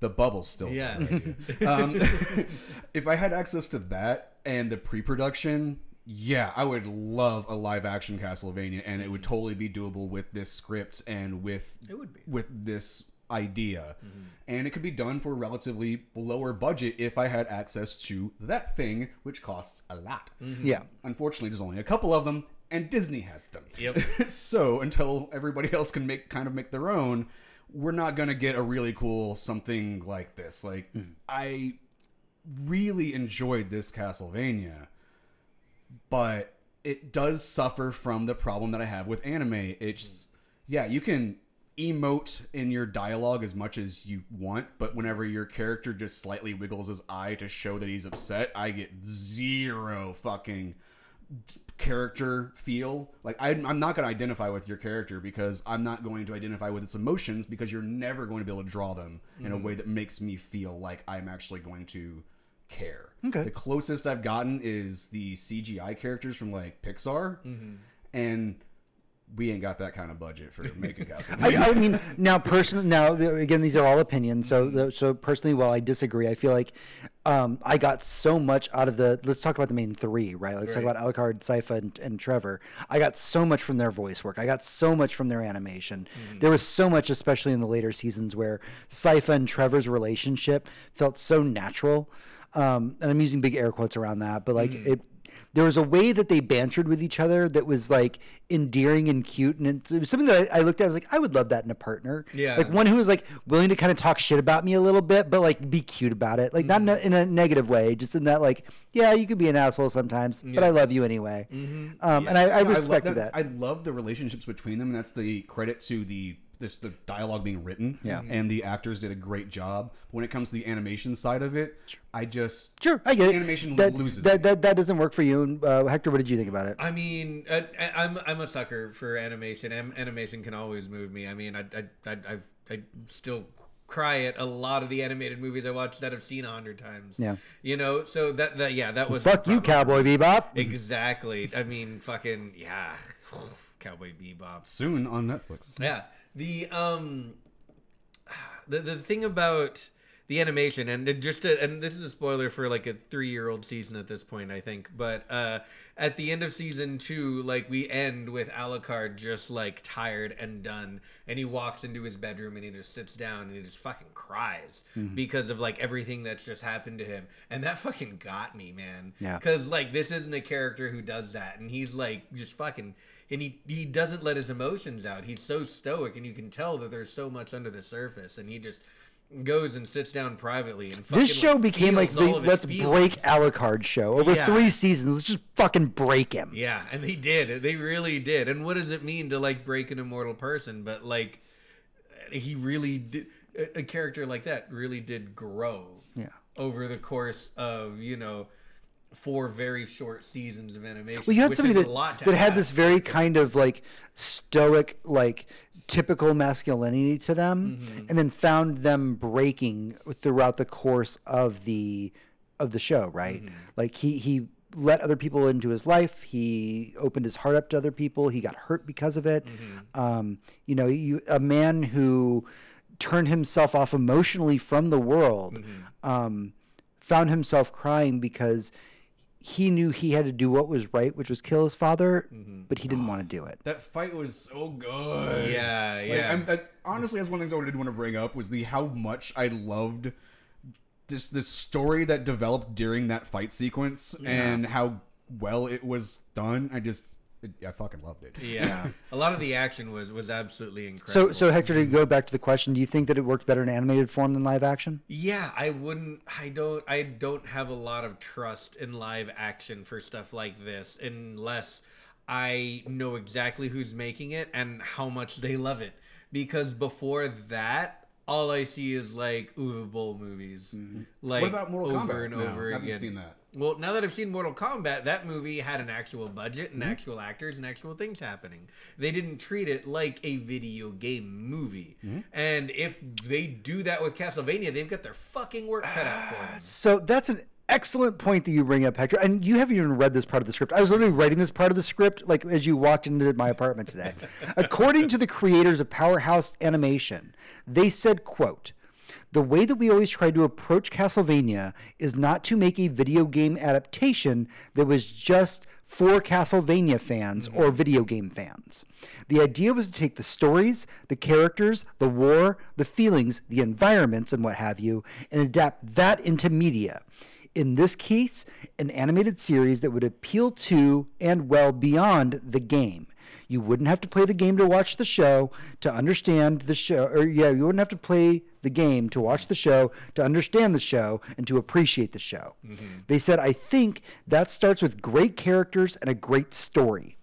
the bubble's still Yeah. um, if I had access to that and the pre-production, yeah, I would love a live-action Castlevania, and it would mm-hmm. totally be doable with this script and with It would be. with this idea, mm-hmm. and it could be done for a relatively lower budget if I had access to that thing, which costs a lot. Yeah. Unfortunately, there's only a couple of them, and Disney has them. Yep. so until everybody else can make kind of make their own, we're not gonna get a really cool something like this. Like mm-hmm. I really enjoyed this Castlevania, but it does suffer from the problem that I have with anime. It's mm. yeah, you can emote in your dialogue as much as you want, but whenever your character just slightly wiggles his eye to show that he's upset, I get zero fucking character feel. Like I'm, I'm not going to identify with your character because I'm not going to identify with its emotions because you're never going to be able to draw them in a mm-hmm. way that makes me feel like I'm actually going to care. Okay. The closest I've gotten is the CGI characters from like Pixar, mm-hmm. and we ain't got that kind of budget for making Castlevania. I, I mean, now personally, now again, these are all opinions. So, so personally, while I disagree, I feel like um, I got so much out of the. Let's talk about the main three, right? Let's talk about Alucard, Sypha, and, and Trevor. I got so much from their voice work. I got so much from their animation. There was so much, especially in the later seasons, where Sypha and Trevor's relationship felt so natural. Um, and I'm using big air quotes around that, but like it there was a way that they bantered with each other that was like endearing and cute, and it's, it was something that I, I looked at. I was like, I would love that in a partner. Yeah. like one who was like willing to kind of talk shit about me a little bit, but like be cute about it, like not in a, in a negative way, just in that like, yeah, you could be an asshole sometimes, but I love you anyway. Um, and I, I respected love that. I love the relationships between them, and that's the credit to the this the dialogue being written. Yeah. and the actors did a great job. When it comes to the animation side of it, I just Sure, I get it. Animation that, loses That, that that doesn't work for you. And, Uh, Hector, what did you think about it? I mean, I, I- I'm I'm a sucker for animation. Am, animation can always move me. I mean, I I I I've, I still cry at a lot of the animated movies I watch that I've seen a hundred times. Yeah. you know. So that that yeah, that was Fuck you, Cowboy Bebop. Exactly. I mean, fucking yeah, Cowboy Bebop. soon on Netflix. Yeah. The um the the thing about the animation and just to, and this is a spoiler for like a 3-year-old season at this point I think but uh at the end of season 2 like we end with Alucard just like tired and done and he walks into his bedroom and he just sits down and he just fucking cries because of like everything that's just happened to him and that fucking got me man Yeah. because like this isn't a character who does that and he's like just fucking and he he doesn't let his emotions out he's so stoic and you can tell that there's so much under the surface and he just goes and sits down privately and fucking, This show became like the let's feelings. break Alucard show over Yeah. three seasons. Let's just fucking break him. yeah and they did they really did and what does it mean to like break an immortal person but like he really did a, a character like that really did grow Yeah. over the course of you know four very short seasons of animation Well, you had somebody that, a lot that had this very kind of like stoic, like typical masculinity to them, Mm-hmm. and then found them breaking throughout the course of the of the show. Right? Mm-hmm. Like he he let other people into his life. He opened his heart up to other people. He got hurt because of it. Mm-hmm. Um, you know, you a man who turned himself off emotionally from the world. Mm-hmm. Um, found himself crying because he knew he had to do what was right, which was kill his father, Mm-hmm. but he didn't want to do it. That fight was so good. Yeah, Like, yeah. I'm, that, honestly, that's one of the things I did want to bring up was the how much I loved this this story that developed during that fight sequence and how well it was done. I just, it, I fucking loved it. yeah. a lot of the action was was absolutely incredible. so so Hector, to go back to the question, do you think that it worked better in animated form than live action? Yeah, I wouldn't. I don't. I don't have a lot of trust in live action for stuff like this unless I know exactly who's making it and how much they love it. Because before that, all I see is like Uwe Boll movies. Mm-hmm. Like What about Mortal over Kombat? and No, over haven't seen that. Well, now that I've seen Mortal Kombat, that movie had an actual budget and hmm? actual actors and actual things happening. They didn't treat it like a video game movie. Hmm? And if they do that with Castlevania, they've got their fucking work cut out for them. So that's an excellent point that you bring up, Hector. And you haven't even read this part of the script. I was literally writing this part of the script like as you walked into my apartment today. According to the creators of Powerhouse Animation, they said, quote, the way that we always tried to approach Castlevania is not to make a video game adaptation that was just for Castlevania fans mm-hmm. or video game fans. The idea was to take the stories, the characters, the war, the feelings, the environments, and what have you, and adapt that into media. In this case, an animated series that would appeal to and well beyond the game. You wouldn't have to play the game to watch the show to understand the show, or yeah, you wouldn't have to play the game to watch the show to understand the show and to appreciate the show. Mm-hmm. They said, I think that starts with great characters and a great story.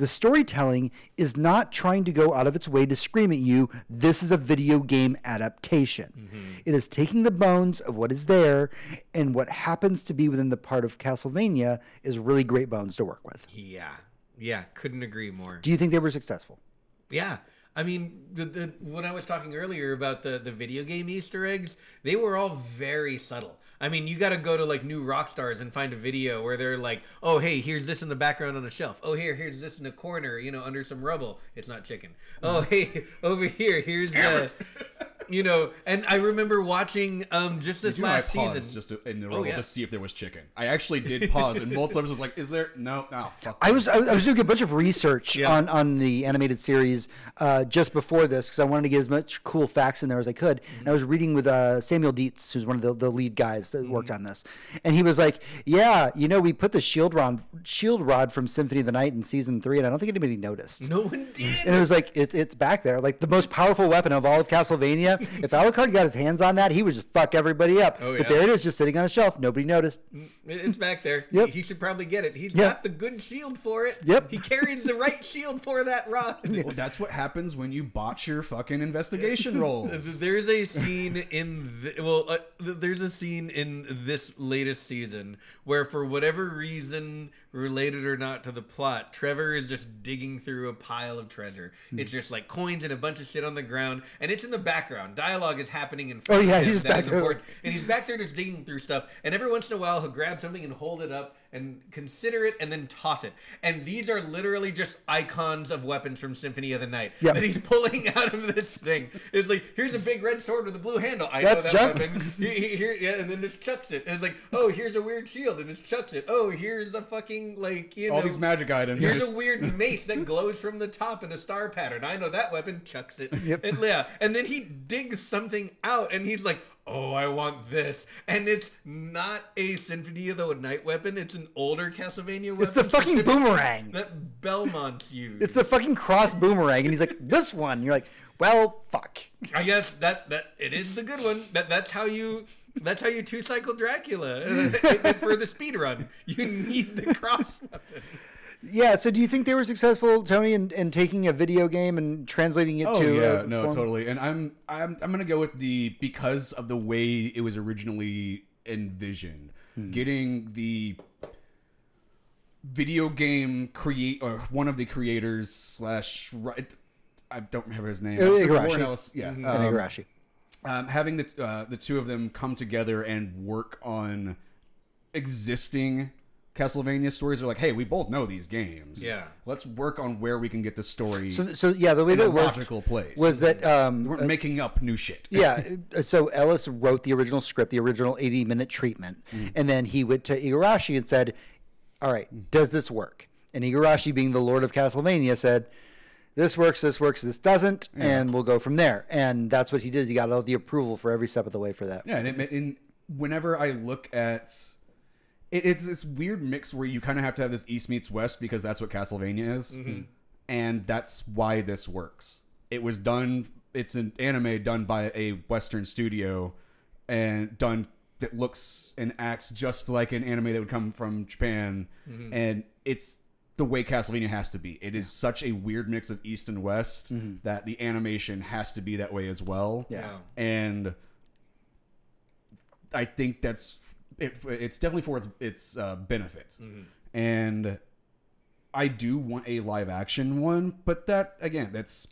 The storytelling is not trying to go out of its way to scream at you, this is a video game adaptation. Mm-hmm. It is taking the bones of what is there, and what happens to be within the part of Castlevania is really great bones to work with. Yeah. Yeah. Couldn't agree more. Do you think they were successful? Yeah. I mean, the, the when I was talking earlier about the the video game Easter eggs, they were all very subtle. I mean, you got to go to like New Rockstars and find a video where they're like, "Oh, hey, here's this in the background on a shelf. Oh, here, here's this in the corner, you know, under some rubble. It's not chicken. Oh, hey, over here, here's the, you know." And I remember watching um just this You know, I last paused season. just to, in the rubble yeah. to see if there was chicken. I actually did pause, and both times was like, "Is there? No, no, fuck." I was I was doing a bunch of research Yeah. on on the animated series uh, just before this because I wanted to get as much cool facts in there as I could. And I was reading with uh, Samuel Deats, who's one of the, the lead guys that worked on this, and he was like, "Yeah, you know, we put the shield rod shield rod from Symphony of the Night in season three, and I don't think anybody noticed." no one did. And it was like it, it's back there, like the most powerful weapon of all of Castlevania. if Alucard got his hands on that, he would just fuck everybody up. Oh, yeah. But there it is, just sitting on a shelf. Nobody noticed. It's back there. Yep. He should probably get it. He's Yep. got the good shield for it. Yep. He carries the right shield for that rod. well, that's what happens when you botch your fucking investigation rolls. There's a scene in the, well, uh, there's a scene in this latest season where, for whatever reason, related or not to the plot, Trevor is just digging through a pile of treasure. Hmm. It's just like coins and a bunch of shit on the ground, and it's in the background. Dialogue is happening in front Oh, yeah, of him. he's that back there important. and he's back there just digging through stuff. And every once in a while, he'll grab something and hold it up and consider it and then toss it. And these are literally just icons of weapons from Symphony of the Night Yep. that he's pulling out of this thing. It's like here's a big red sword with a blue handle. I That's know that junk. weapon. He- he- Here, yeah, and then just chucks it. And it's like, oh, here's a weird shield, and just chucks it. Oh, here's a fucking like you know. All these magic items. Here's just- a weird mace that glows from the top in a star pattern. I know that weapon. Chucks it. Yep. And yeah, and then he digs something out, and he's like, "Oh, I want this." And it's not a Symphony of the Night weapon. It's an older Castlevania weapon. It's the fucking boomerang. that Belmont's used. It's the fucking cross boomerang, and he's like, "This one." And you're like, "Well, fuck." I guess that that it is the good one. That that's how you that's how you two cycle Dracula for the speed run. You need the cross weapon. Yeah. So, do you think they were successful, Tony, in, in taking a video game and translating it Oh to? yeah, no, form? totally. And I'm I'm I'm gonna go with the because of the way it was originally envisioned, Hmm. getting the video game create or one of the creators slash right. I don't remember his name. Uh, Igarashi. Warren Ellis, yeah, And um, Igarashi. um, having the uh, the two of them come together and work on existing Castlevania stories are like, hey, we both know these games. Yeah. let's work on where we can get the story So, so yeah, the way that a worked logical place. was that um, we weren't making up new shit. yeah. uh, So Ellis wrote the original script, the original 80 minute treatment. And then he went to Igarashi and said, All right, does this work? And Igarashi, being the Lord of Castlevania, said, This works, this works, this doesn't, and we'll go from there. And that's what he did. He got all the approval for every step of the way for that. Yeah, and, it, and whenever I look at it, it's this weird mix where you kind of have to have this East meets West because that's what Castlevania is, mm-hmm. and that's why this works. It was done. It's an anime done by a Western studio, and done that looks and acts just like an anime that would come from Japan, mm-hmm. and it's the way Castlevania has to be. It is such a weird mix of East and West mm-hmm. that the animation has to be that way as well. Yeah. and I think that's it, it's definitely for its its uh, benefit, and I do want a live action one, but that again, that's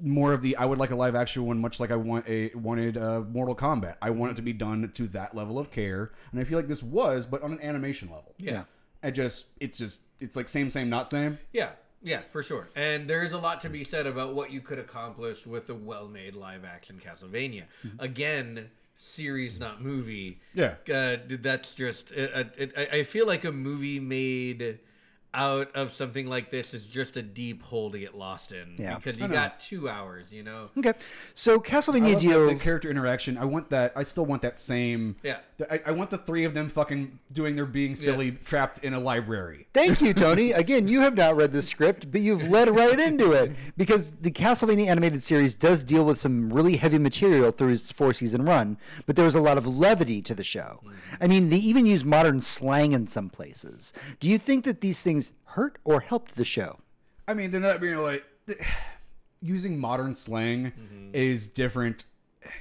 more of the I would like a live action one, much like I want a wanted uh, Mortal Kombat. I want it to be done to that level of care, and I feel like this was, but on an animation level. Yeah. I just it's just it's like same same not same. Yeah, yeah, for sure. And there is a lot to be said about what you could accomplish with a well-made live-action Castlevania. Again, series, not movie. Yeah. uh, that's just. It, it, I feel like a movie made out of something like this is just a deep hole to get lost in. Yeah. because you got two hours. You know. Okay. So I Castlevania love that- deals. the character interaction. I want that. I still want that same. Yeah. I, I want the three of them fucking doing their being silly, trapped in a library. Thank you, Tony. Again, you have not read the script, but you've led right into it because the Castlevania animated series does deal with some really heavy material through its four season run, but there was a lot of levity to the show. Mm-hmm. I mean, they even use modern slang in some places. Do you think that these things hurt or helped the show? I mean, they're not being like using modern slang mm-hmm. is different.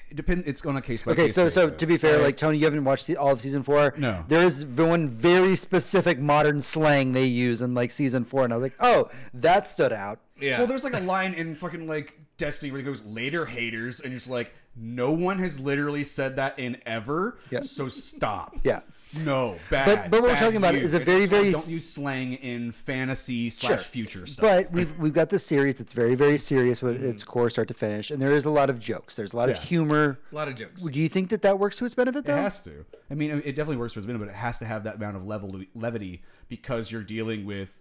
It depends. It's on a case by case. Okay, case. so so basis. to be fair, I- like Tony, you haven't watched the, all of season four. No. there is one very specific modern slang they use in like season four, and I was like, oh, that stood out. Yeah. Well, there's like a line in fucking like Destiny where it goes later haters, and you're just like, no one has literally said that in ever. Yeah. So stop. Yeah. No, bad. But- but what we're talking about is a very, very don't use slang in fantasy slash future stuff. But we've we've got this series that's very very serious with its mm-hmm. core start to finish, and there is a lot of jokes. There's a lot of Yeah. humor. A lot of jokes. Do you think that that works to its benefit It has to. I mean, it definitely works for its benefit, but it has to have that amount of level levity because you're dealing with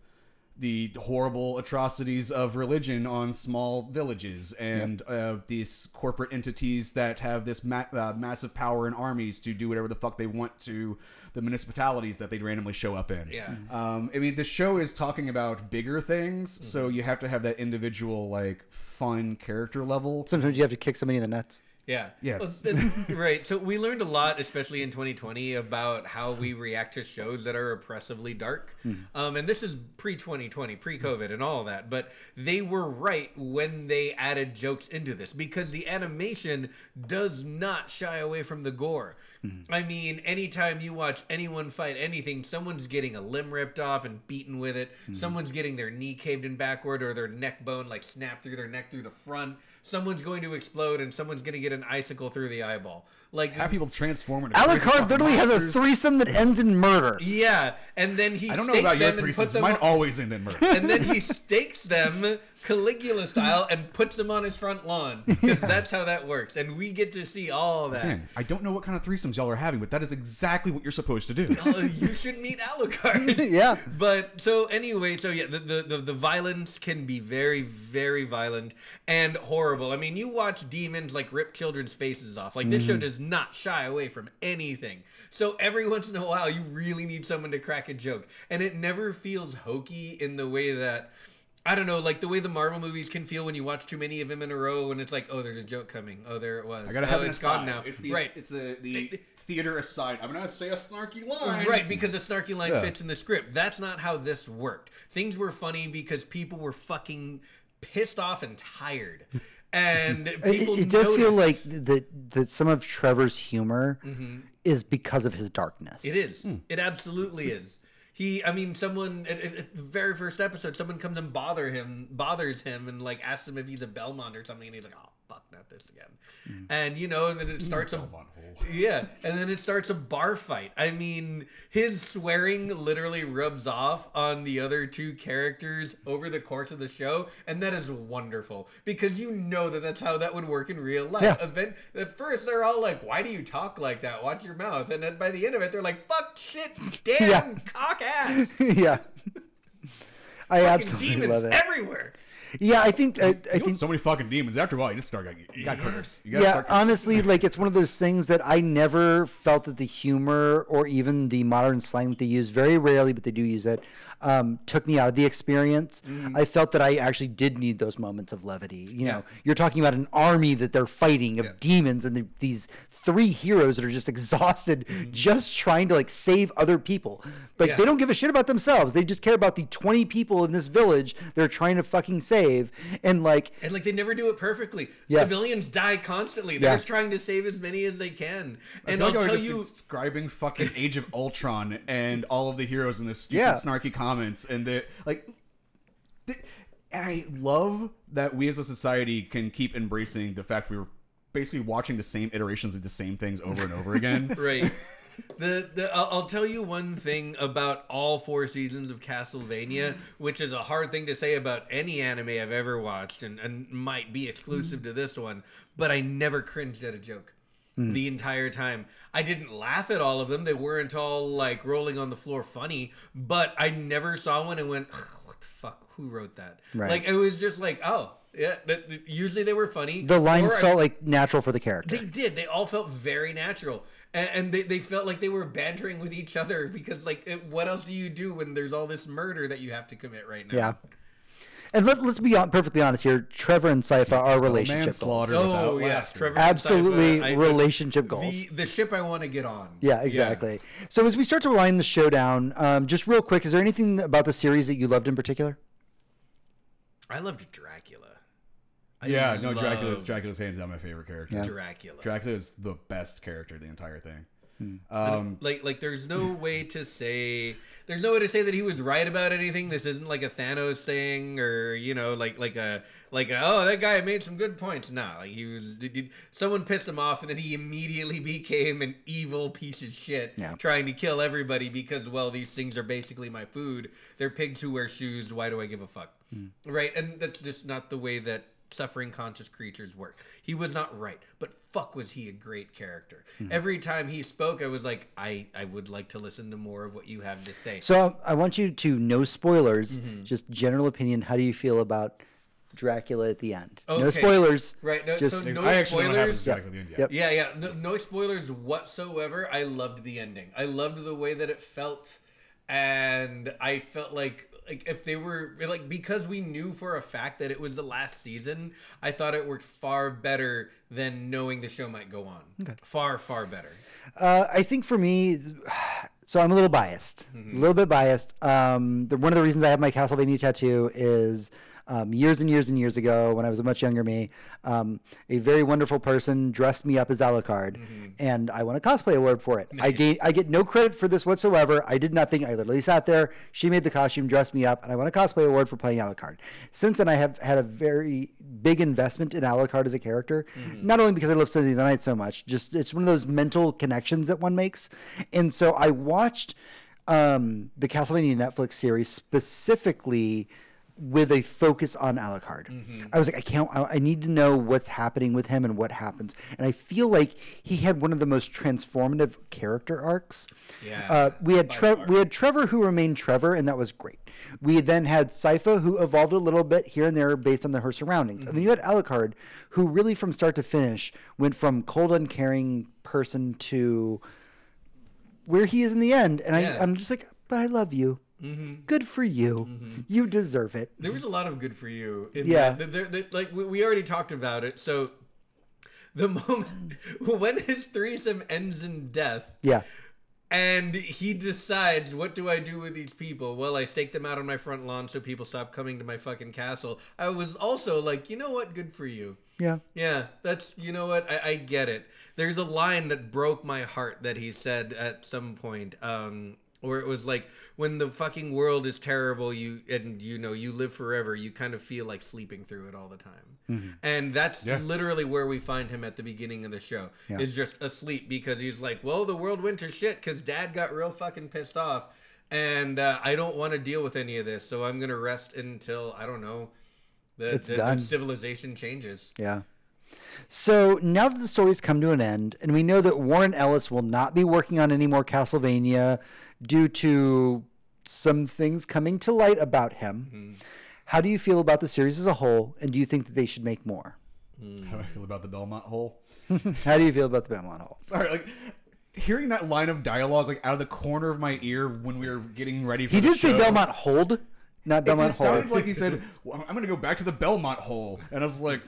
the horrible atrocities of religion on small villages and uh, these corporate entities that have this ma- uh, massive power and armies to do whatever the fuck they want to the municipalities that they randomly show up in. Yeah. Um, I mean, the show is talking about bigger things, so Mm-hmm. you have to have that individual, like, fun character level. Sometimes you have to kick somebody in the nuts. Yeah. Yes. Well, right. So we learned a lot, especially in 2020, about how we react to shows that are oppressively dark. Hmm. Um, and this is pre 2020, pre COVID, and all of that. But they were right when they added jokes into this because the animation does not shy away from the gore. Hmm. I mean, anytime you watch anyone fight anything, someone's getting a limb ripped off and beaten with it. Hmm. Someone's getting their knee caved in backward or their neck bone like snapped through their neck through the front. Someone's going to explode and someone's going to get an icicle through the eyeball. Like Have people transform into crazy Alucard fucking literally has a threesome that ends in murder. yeah, and then he I don't know stakes about your them and threesomes. them Mine on- always end in murder. and then he stakes them Caligula style and puts them on his front lawn because that's how that works, and we get to see all that. Again, I don't know what kind of threesomes y'all are having, but that is exactly what you're supposed to do. Uh, you should meet Alucard. Yeah. But so anyway, so yeah, the, the the the violence can be very very violent and horrible. I mean, you watch demons like rip children's faces off. Like this show does not shy away from anything. So every once in a while, you really need someone to crack a joke, and it never feels hokey in the way that. I don't know, like the way the Marvel movies can feel when you watch too many of them in a row, and it's like, oh, there's a joke coming. Oh, there it was. I gotta oh, have an it's aside. gone now. It's the right. It's the the theater aside. I'm gonna say a snarky line. Right, because a snarky line Yeah. fits in the script. That's not how this worked. Things were funny because people were fucking pissed off and tired. And It, people it does feel like that that some of Trevor's humor mm-hmm. is because of his darkness. it is. Hmm. It absolutely is. He, I mean, someone at, at- at the very first episode, someone comes and bother him, bothers him, and like asks him if he's a Belmont or something, and he's like, "Oh, fuck, not this again. Mm. And you know, and then it starts a yeah, and then it starts a bar fight. I mean, his swearing literally rubs off on the other two characters over the course of the show, and that is wonderful because you know that that's how that would work in real life. Yeah. Event at first they're all like, "Why do you talk like that? Watch your mouth," and then by the end of it, they're like, "Fuck, shit, damn, Yeah. cock ass." yeah. I Fucking absolutely demons love it. everywhere. Yeah, I think I, I think so many fucking demons. After a while, you just start. You got curse. You yeah, start honestly, like it's one of those things that I never felt that the humor or even the modern slang that they use very rarely, but they do use it, um, took me out of the experience. Mm-hmm. I felt that I actually did need those moments of levity. You know, you're talking about an army that they're fighting of demons and the, these three heroes that are just exhausted, just trying to like save other people. Like Yeah. they don't give a shit about themselves. They just care about the 20 people in this village they're trying to fucking save. And like, And like they never do it perfectly. Yeah. Civilians die constantly. They're Yeah. just trying to save as many as they can. I And feel I'll like tell was you, describing fucking Age of Ultron and all of the heroes in this stupid, Yeah. snarky comments, and the like. th- I love that we as a society can keep embracing the fact we were basically watching the same iterations of the same things over and over again. right. The, the I'll, I'll tell you one thing about all four seasons of Castlevania, which is a hard thing to say about any anime I've ever watched, and, and might be exclusive to this one. But I never cringed at a joke Hmm. the entire time. I didn't laugh at all of them; they weren't all like rolling on the floor funny. But I never saw one and went, "What the fuck? Who wrote that?" Right. Like it was just like, "Oh, yeah." usually they were funny. the lines or felt like natural for the character. they did. They all felt very natural, and, and they, they felt like they were bantering with each other because, like, it, what else do you do when there's all this murder that you have to commit right now? Yeah. And let, let's be on, perfectly honest here. Trevor and Sypha are relationship goals. manslaughter. Oh without yeah. Trevor. Absolutely Sypha, I- relationship goals. The, the ship I want to get on. Yeah, exactly. So as we start to wind the show down, um, just real quick, is there anything about the series that you loved in particular? I loved Dracula. I yeah, no, Dracula's Dracula's hands down my favorite character. Yeah. Dracula. Dracula is the best character the entire thing. Hmm. Um, like like there's no way to say there's no way to say that he was right about anything. This isn't like a thanos thing or you know like like a like a, oh that guy made some good points. Nah like he was did- someone pissed him off and then he immediately became an evil piece of shit Yeah. trying to kill everybody because well these things are basically my food. They're pigs who wear shoes. Why do i give a fuck? Right? And that's just not the way that suffering conscious creatures work he was not right but fuck was he a great character every time he spoke i was like i i would like to listen to more of what you have to say So I want you to no spoilers, Mm-hmm. just general opinion. How do you feel about Dracula at the end? No spoilers. Right, no- just so no I actually don't have spoilers? this Dracula at the end yet. Yep. Yeah, yeah. No, no spoilers whatsoever. I loved the ending. I loved the way that it felt, and I felt like like if they were like because we knew for a fact that it was the last season. I thought it worked far better than knowing the show might go on. Okay. Far, far better. Uh, I think for me, so I'm a little biased, Mm-hmm. a little bit biased. Um, the, one of the reasons I have my Castlevania tattoo is um, years and years and years ago, when I was a much younger me, um, a very wonderful person dressed me up as Alucard, Mm-hmm. and I won a cosplay award for it. I get I get no credit for this whatsoever. I did nothing. I literally sat there. She made the costume, dressed me up, and I won a cosplay award for playing Alucard. Since then, I have had a very big investment in Alucard as a character, not only because I love City of the Night so much, just it's one of those mental connections that one makes. And so I watched um, the Castlevania Netflix series specifically with a focus on Alucard. I was like, I can't. I, I need to know what's happening with him and what happens. And I feel like he had one of the most transformative character arcs. Yeah, Uh, we had far. we had Trevor who remained Trevor, and that was great. We then had Sypha who evolved a little bit here and there based on the, her surroundings, and then you had Alucard who really from start to finish went from cold, uncaring person to where he is in the end. And Yeah. I, I'm just like, but I love you. Good for you. You deserve it. There was a lot of good for you. In Yeah. that. There- there- like we, we already talked about it. So the moment when his threesome ends in death, Yeah. and he decides, what do I do with these people? Well, I stake them out on my front lawn so people stop coming to my fucking castle. I was also like, you know what? Good for you. Yeah. Yeah, that's you know what I, I get it. There's a line that broke my heart that he said at some point. Um, where it was like when the fucking world is terrible you and you know you live forever you kind of feel like sleeping through it all the time. And that's Yeah. literally where we find him at the beginning of the show is just asleep because he's like well the world went to shit because dad got real fucking pissed off and uh, i don't want to deal with any of this so i'm gonna rest until i don't know the, It's the- the civilization changes. Yeah. So now that the story's come to an end, and we know that Warren Ellis will not be working on any more Castlevania due to some things coming to light about him, mm-hmm. how do you feel about the series as a whole, and do you think that they should make more? Mm. How do I feel about the Belmont hole? How do you feel about the Belmont Hole? Sorry, like hearing that line of dialogue like out of the corner of my ear when we were getting ready for the He the did say. Belmont Hold, not It Belmont just Hole. sounded like he said, well, "I'm going to go back to the Belmont hole," and I was like,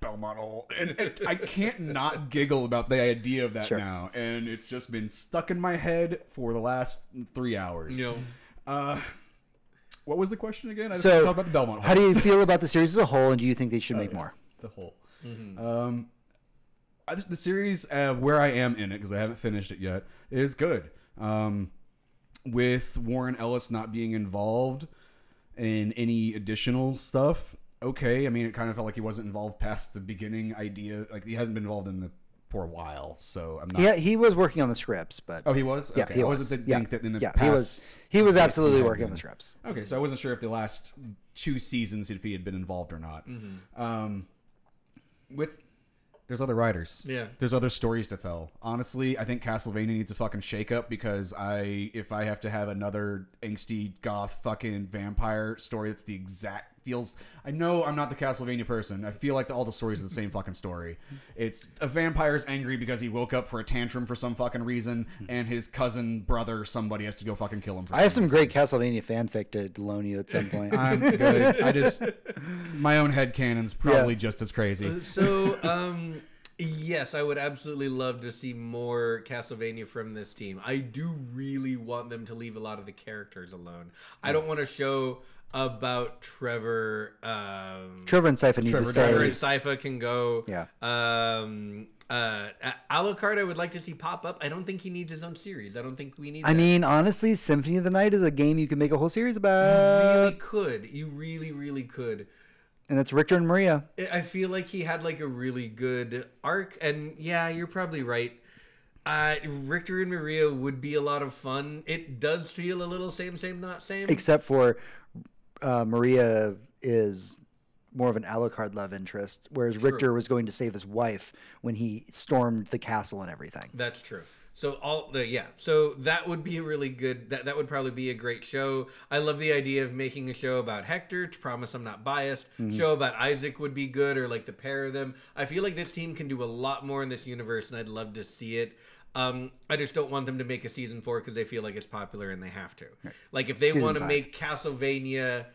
"Belmont hole," and, and I can't not giggle about the idea of that Sure. now, and it's just been stuck in my head for the last three hours. you know Uh, what was the question again? I just so, talked about the Belmont hole. how do you feel about the series as a whole, and do you think they should make more? the hole. Um, I, the series uh, where I am in it because I haven't finished it yet is good. Um, with Warren Ellis not being involved in any additional stuff, okay. I mean, it kind of felt like he wasn't involved past the beginning idea. Like he hasn't been involved in the for a while, so I'm not. Yeah, he was working on the scripts, but Oh, he was. yeah, he I was. wasn't yeah, think that in the yeah, past. he was. He was absolutely had working on the scripts. Okay, so I wasn't sure if the last two seasons if he had been involved or not. Um, with there's other writers. Yeah. There's other stories to tell. Honestly, I think Castlevania needs a fucking shakeup because I if I have to have another angsty goth fucking vampire story that's the exact feels I know I'm not the Castlevania person. I feel like all the stories are the same fucking story. It's a vampire's angry because he woke up for a tantrum for some fucking reason and his cousin brother somebody has to go fucking kill him for I have some reason. great Castlevania fanfic to loan you at some point. I'm good. I just my own headcanons probably Yeah. just as crazy. So, um, yes, I would absolutely love to see more Castlevania from this team. I do really want them to leave a lot of the characters alone. I don't want to show about Trevor. Um, Trevor and Sypha need Trevor to Trevor and Sypha can go. Yeah. Um, uh, Alucard, I would like to see pop up. I don't think he needs his own series. I don't think we need. I that. mean, honestly, Symphony of the Night is a game you can make a whole series about, really could. You really, really could. and it's Richter and Maria. I- I feel like he had like a really good arc, and yeah, you're probably right. Uh, Richter and Maria would be a lot of fun. It does feel a little same, same, not same. Except for uh, Maria is more of an Alucard love interest, whereas Richter was going to save his wife when he stormed the castle and everything. That's true. So all the yeah, so that would be a really good. That that would probably be a great show. I love the idea of making a show about Hector. To promise I'm not biased. Show about Isaac would be good, or like the pair of them. I feel like this team can do a lot more in this universe, and I'd love to see it. Um, I just don't want them to make a season four because they feel like it's popular and they have to. Like if they want to five. make Castlevania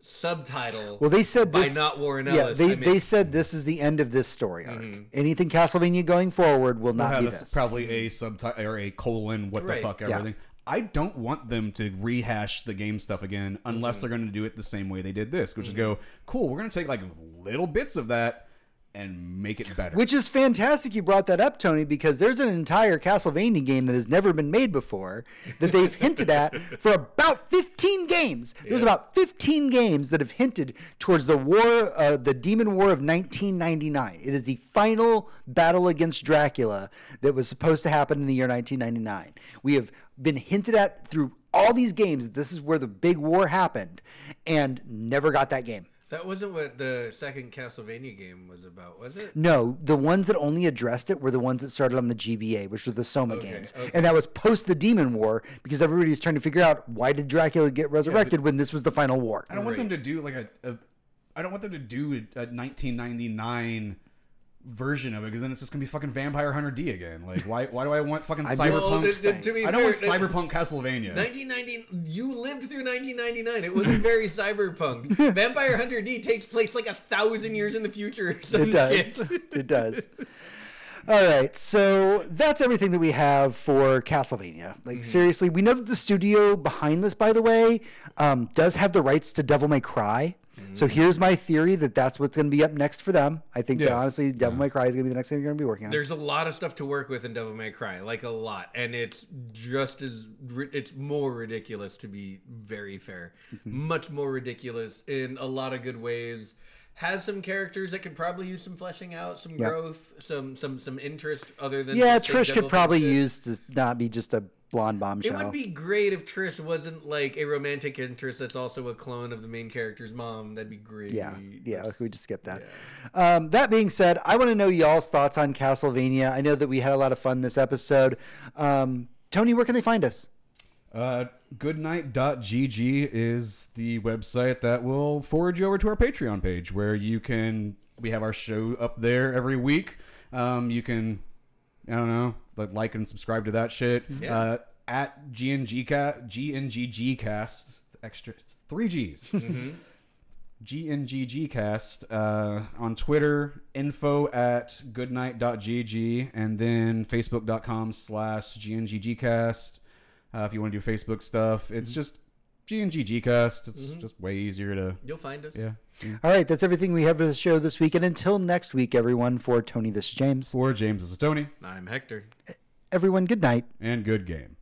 subtitle, Well, they said by this, not Warren Ellis. Yeah, they, I mean- they said this is the end of this story arc. Anything Castlevania going forward will We'll not have be a- this. probably a subtitle or a colon. What Right. the fuck? Yeah. Everything. I don't want them to rehash the game stuff again unless Mm-hmm. they're going to do it the same way they did this, which is go cool. We're going to take like little bits of that and make it better. Which is fantastic you brought that up, Tony, because there's an entire Castlevania game that has never been made before that they've hinted at for about 15 games. There's about 15 games that have hinted towards the war, uh, the Demon War of 1999. It is the final battle against Dracula that was supposed to happen in the year 1999. We have been hinted at through all these games that this is where the big war happened and never got that game. That wasn't what the second Castlevania game was about, was it? No, the ones that only addressed it were the ones that started on the GBA, which were the Soma Okay, games. okay. And that was post the Demon War because everybody's trying to figure out why did Dracula get resurrected when this was the final war. I don't want them to do like a, a. I don't want them to do a, a 1999 version of it because then it's just gonna be fucking Vampire Hunter D again. Like, why? Why do I want fucking I'm cyberpunk? just Well, to- saying. to be I don't want fair, cyberpunk Castlevania. 1990 you lived through 1999 it wasn't very cyberpunk vampire hunter d takes place like a thousand years in the future or some It does. shit. it does. All right, so that's everything that we have for Castlevania. Like Mm-hmm. seriously, we know that the studio behind this, by the way, um, does have the rights to Devil May Cry. So here's my theory that that's what's going to be up next for them. I think that honestly, Devil May Cry is going to be the next thing they're going to be working on. There's a lot of stuff to work with in Devil May Cry, like a lot, and it's just as it's more ridiculous to be very fair, Mm-hmm. much more ridiculous in a lot of good ways. Has some characters that could probably use some fleshing out, some Yeah. growth, some some some interest other than yeah, Trish devil could probably use to not be just a blonde bombshell. It would be great if Trish wasn't like a romantic interest that's also a clone of the main character's mom. That'd be great. Yeah, yeah, we just skip that. Um, that being said, I want to know y'all's thoughts on Castlevania. I know that we had a lot of fun this episode. Um, Tony, where can they find us? Uh, goodnight.gg is the website that will forward you over to our Patreon page where you can, we have our show up there every week. Um, you can, I don't know, like, like and subscribe to that shit. Yeah. Uh, at GNG ca- GNGG cast, extra, it's three G's. GNGG cast uh, on Twitter, info at goodnight.gg, and then facebook.com slash GNGG cast. Uh, if you want to do Facebook stuff, it's just GNGG cast. It's mm-hmm. just way easier to, You'll find us. yeah. All right, that's everything we have for the show this week. And until next week, everyone, for Tony, this is James. For James, this is Tony, I'm Hector. Everyone, good night. and good game.